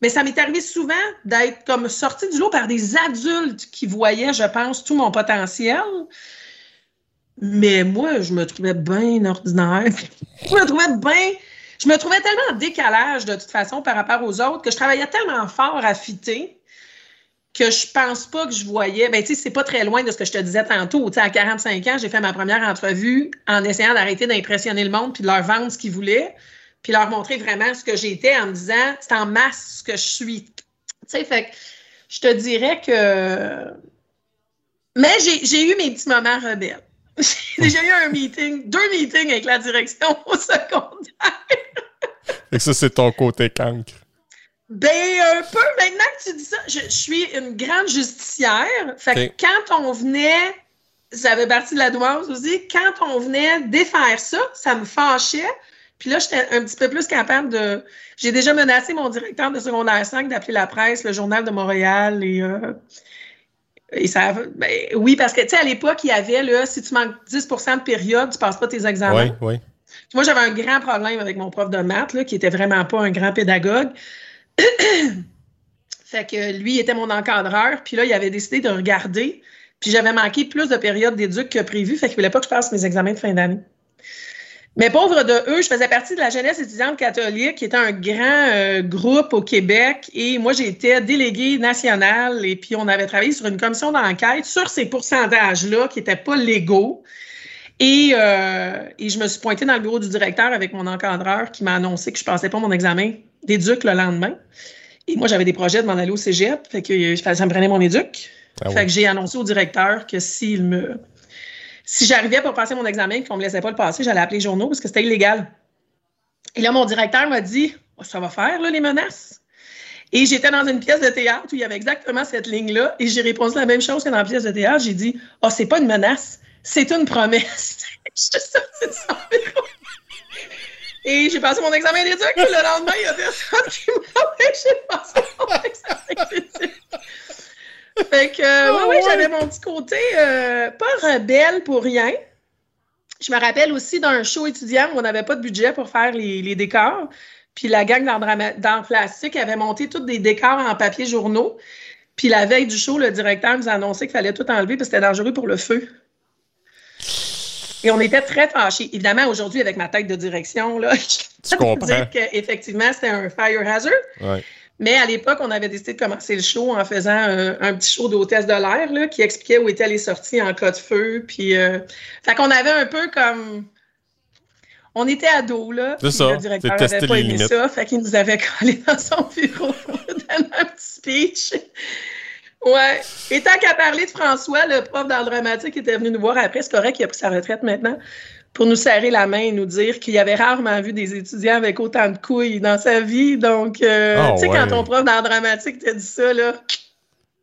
Mais ça m'est arrivé souvent d'être comme sortie du lot par des adultes qui voyaient, je pense, tout mon potentiel. Mais moi, je me trouvais bien ordinaire. je me trouvais bien. Je me trouvais tellement en décalage de toute façon par rapport aux autres que je travaillais tellement fort à fitter que je pense pas que je voyais. Ben, tu sais, c'est pas très loin de ce que je te disais tantôt. Tu sais, à 45 ans, j'ai fait ma première entrevue en essayant d'arrêter d'impressionner le monde puis de leur vendre ce qu'ils voulaient, puis leur montrer vraiment ce que j'étais en me disant c'est en masse ce que je suis. Tu sais, fait que je te dirais que. Mais j'ai j'ai eu mes petits moments rebelles. J'ai déjà eu un meeting, deux meetings avec la direction au secondaire. Fait que ça, c'est ton côté cancre. Ben, un peu. Maintenant que tu dis ça, je, je suis une grande justicière. Fait que quand on venait, ça fait partie de la douance aussi, quand on venait défaire ça, ça me fâchait. Puis là, j'étais un petit peu plus capable de. J'ai déjà menacé mon directeur de secondaire 5 d'appeler la presse, le Journal de Montréal et. euh, et ça, ben, oui, parce que, tu sais, à l'époque, il y avait, là, si tu manques 10 de période, tu passes pas tes examens. Oui, oui. Moi, j'avais un grand problème avec mon prof de maths, là, qui était vraiment pas un grand pédagogue. fait que lui, il était mon encadreur. Puis là, il avait décidé de regarder. Puis j'avais manqué plus de périodes d'éduc que prévu. Fait qu'il voulait pas que je passe mes examens de fin d'année. Mais pauvre de eux, je faisais partie de la jeunesse étudiante catholique, qui était un grand euh, groupe au Québec. Et moi, j'étais déléguée nationale. Et puis, on avait travaillé sur une commission d'enquête sur ces pourcentages-là qui n'étaient pas légaux. Et, euh, et je me suis pointée dans le bureau du directeur avec mon encadreur qui m'a annoncé que je passais pas mon examen d'éduc le lendemain. Et moi, j'avais des projets de m'en aller au cégep. Fait que euh, ça me prenait mon éduc. Ah fait que j'ai annoncé au directeur que s'il me. Si j'arrivais à passer mon examen et qu'on me laissait pas le passer, j'allais appeler les journaux parce que c'était illégal. Et là, mon directeur m'a dit Oh, Ça va faire, là, les menaces. Et j'étais dans une pièce de théâtre où il y avait exactement cette ligne-là. Et j'ai répondu la même chose que dans la pièce de théâtre. J'ai dit Ah, c'est pas une menace, c'est une promesse. Je suis sortie de. Et j'ai passé mon examen d'éduc. Le lendemain, il y a personne qui m'a empêché de passer mon examen d'éduc. Fait que, euh, oui, oui, j'avais mon petit côté euh, pas rebelle pour rien. Je me rappelle aussi d'un show étudiant où on n'avait pas de budget pour faire les, les décors. Puis la gang dans, dans plastique avait monté tous des décors en papier journaux. Puis la veille du show, le directeur nous a annoncé qu'il fallait tout enlever parce que c'était dangereux pour le feu. Et on était très fâchés. Évidemment, aujourd'hui, avec ma tête de direction, là, je peux dire qu'effectivement, c'était un fire hazard. Ouais. Mais à l'époque, on avait décidé de commencer le show en faisant euh, un petit show d'hôtesse de l'air qui expliquait où étaient les sorties en cas de feu. Puis, euh, fait qu'on avait un peu comme. On était ados, là. C'est ça, Le directeur c'est tester avait pas aimé ça. Fait qu'il nous avait collé dans son bureau pour donner un petit speech. Ouais. Et tant qu'à parler de François, le prof dans le dramatique était venu nous voir après. C'est correct, il a pris sa retraite maintenant. Pour nous serrer la main et nous dire qu'il avait rarement vu des étudiants avec autant de couilles dans sa vie. Donc, euh, Ah tu sais, ouais. quand ton prof dans dramatique t'a dit ça, là,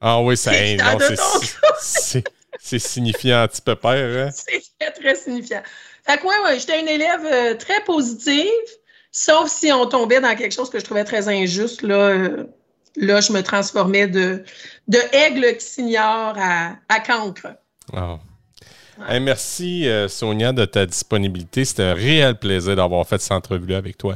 Ah oui, ça C'est de c'est- signifiant un petit peu père, hein? c'est très, très signifiant. Fait que, ouais, ouais, j'étais une élève euh, très positive, sauf si on tombait dans quelque chose que je trouvais très injuste. Là, euh, là je me transformais de, de aigle qui s'ignore à, à cancre. Ah. Hey, merci, euh, Sonia, de ta disponibilité. C'était un réel plaisir d'avoir fait cette entrevue-là avec toi.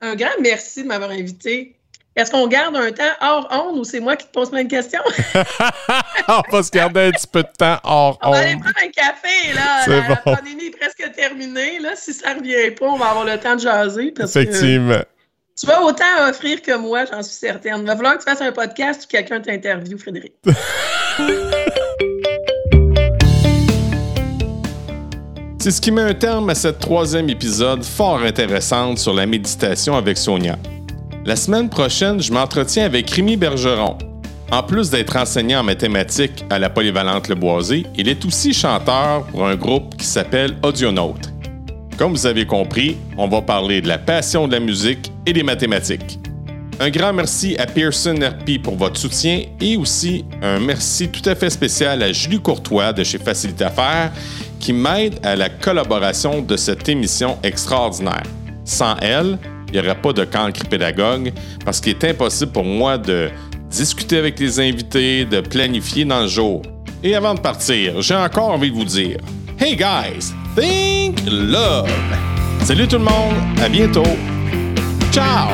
Un grand merci de m'avoir invité. Est-ce qu'on garde un temps hors onde ou c'est moi qui te pose plein de questions? on va se garder un petit peu de temps hors On va aller onde. prendre un café, là. C'est La, la bon. pandémie est presque terminée. Là. Si ça ne revient pas, on va avoir le temps de jaser. Parce que Effectivement. tu vas autant offrir que moi, j'en suis certaine. Il va falloir que tu fasses un podcast où quelqu'un t'interviewe, Frédéric. C'est ce qui met un terme à cette troisième épisode fort intéressante sur la méditation avec Sonia. La semaine prochaine, je m'entretiens avec Rémi Bergeron. En plus d'être enseignant en mathématiques à la Polyvalente Le Boisé, il est aussi chanteur pour un groupe qui s'appelle Audionaute. Comme vous avez compris, on va parler de la passion de la musique et des mathématiques. Un grand merci à Pearson RP pour votre soutien et aussi un merci tout à fait spécial à Julie Courtois de chez Facilité à faire qui m'aide à la collaboration de cette émission extraordinaire. Sans elle, il n'y aurait pas de cancre pédagogue parce qu'il est impossible pour moi de discuter avec les invités, de planifier dans le jour. Et avant de partir, j'ai encore envie de vous dire Hey guys, think love! Salut tout le monde, à bientôt! Ciao!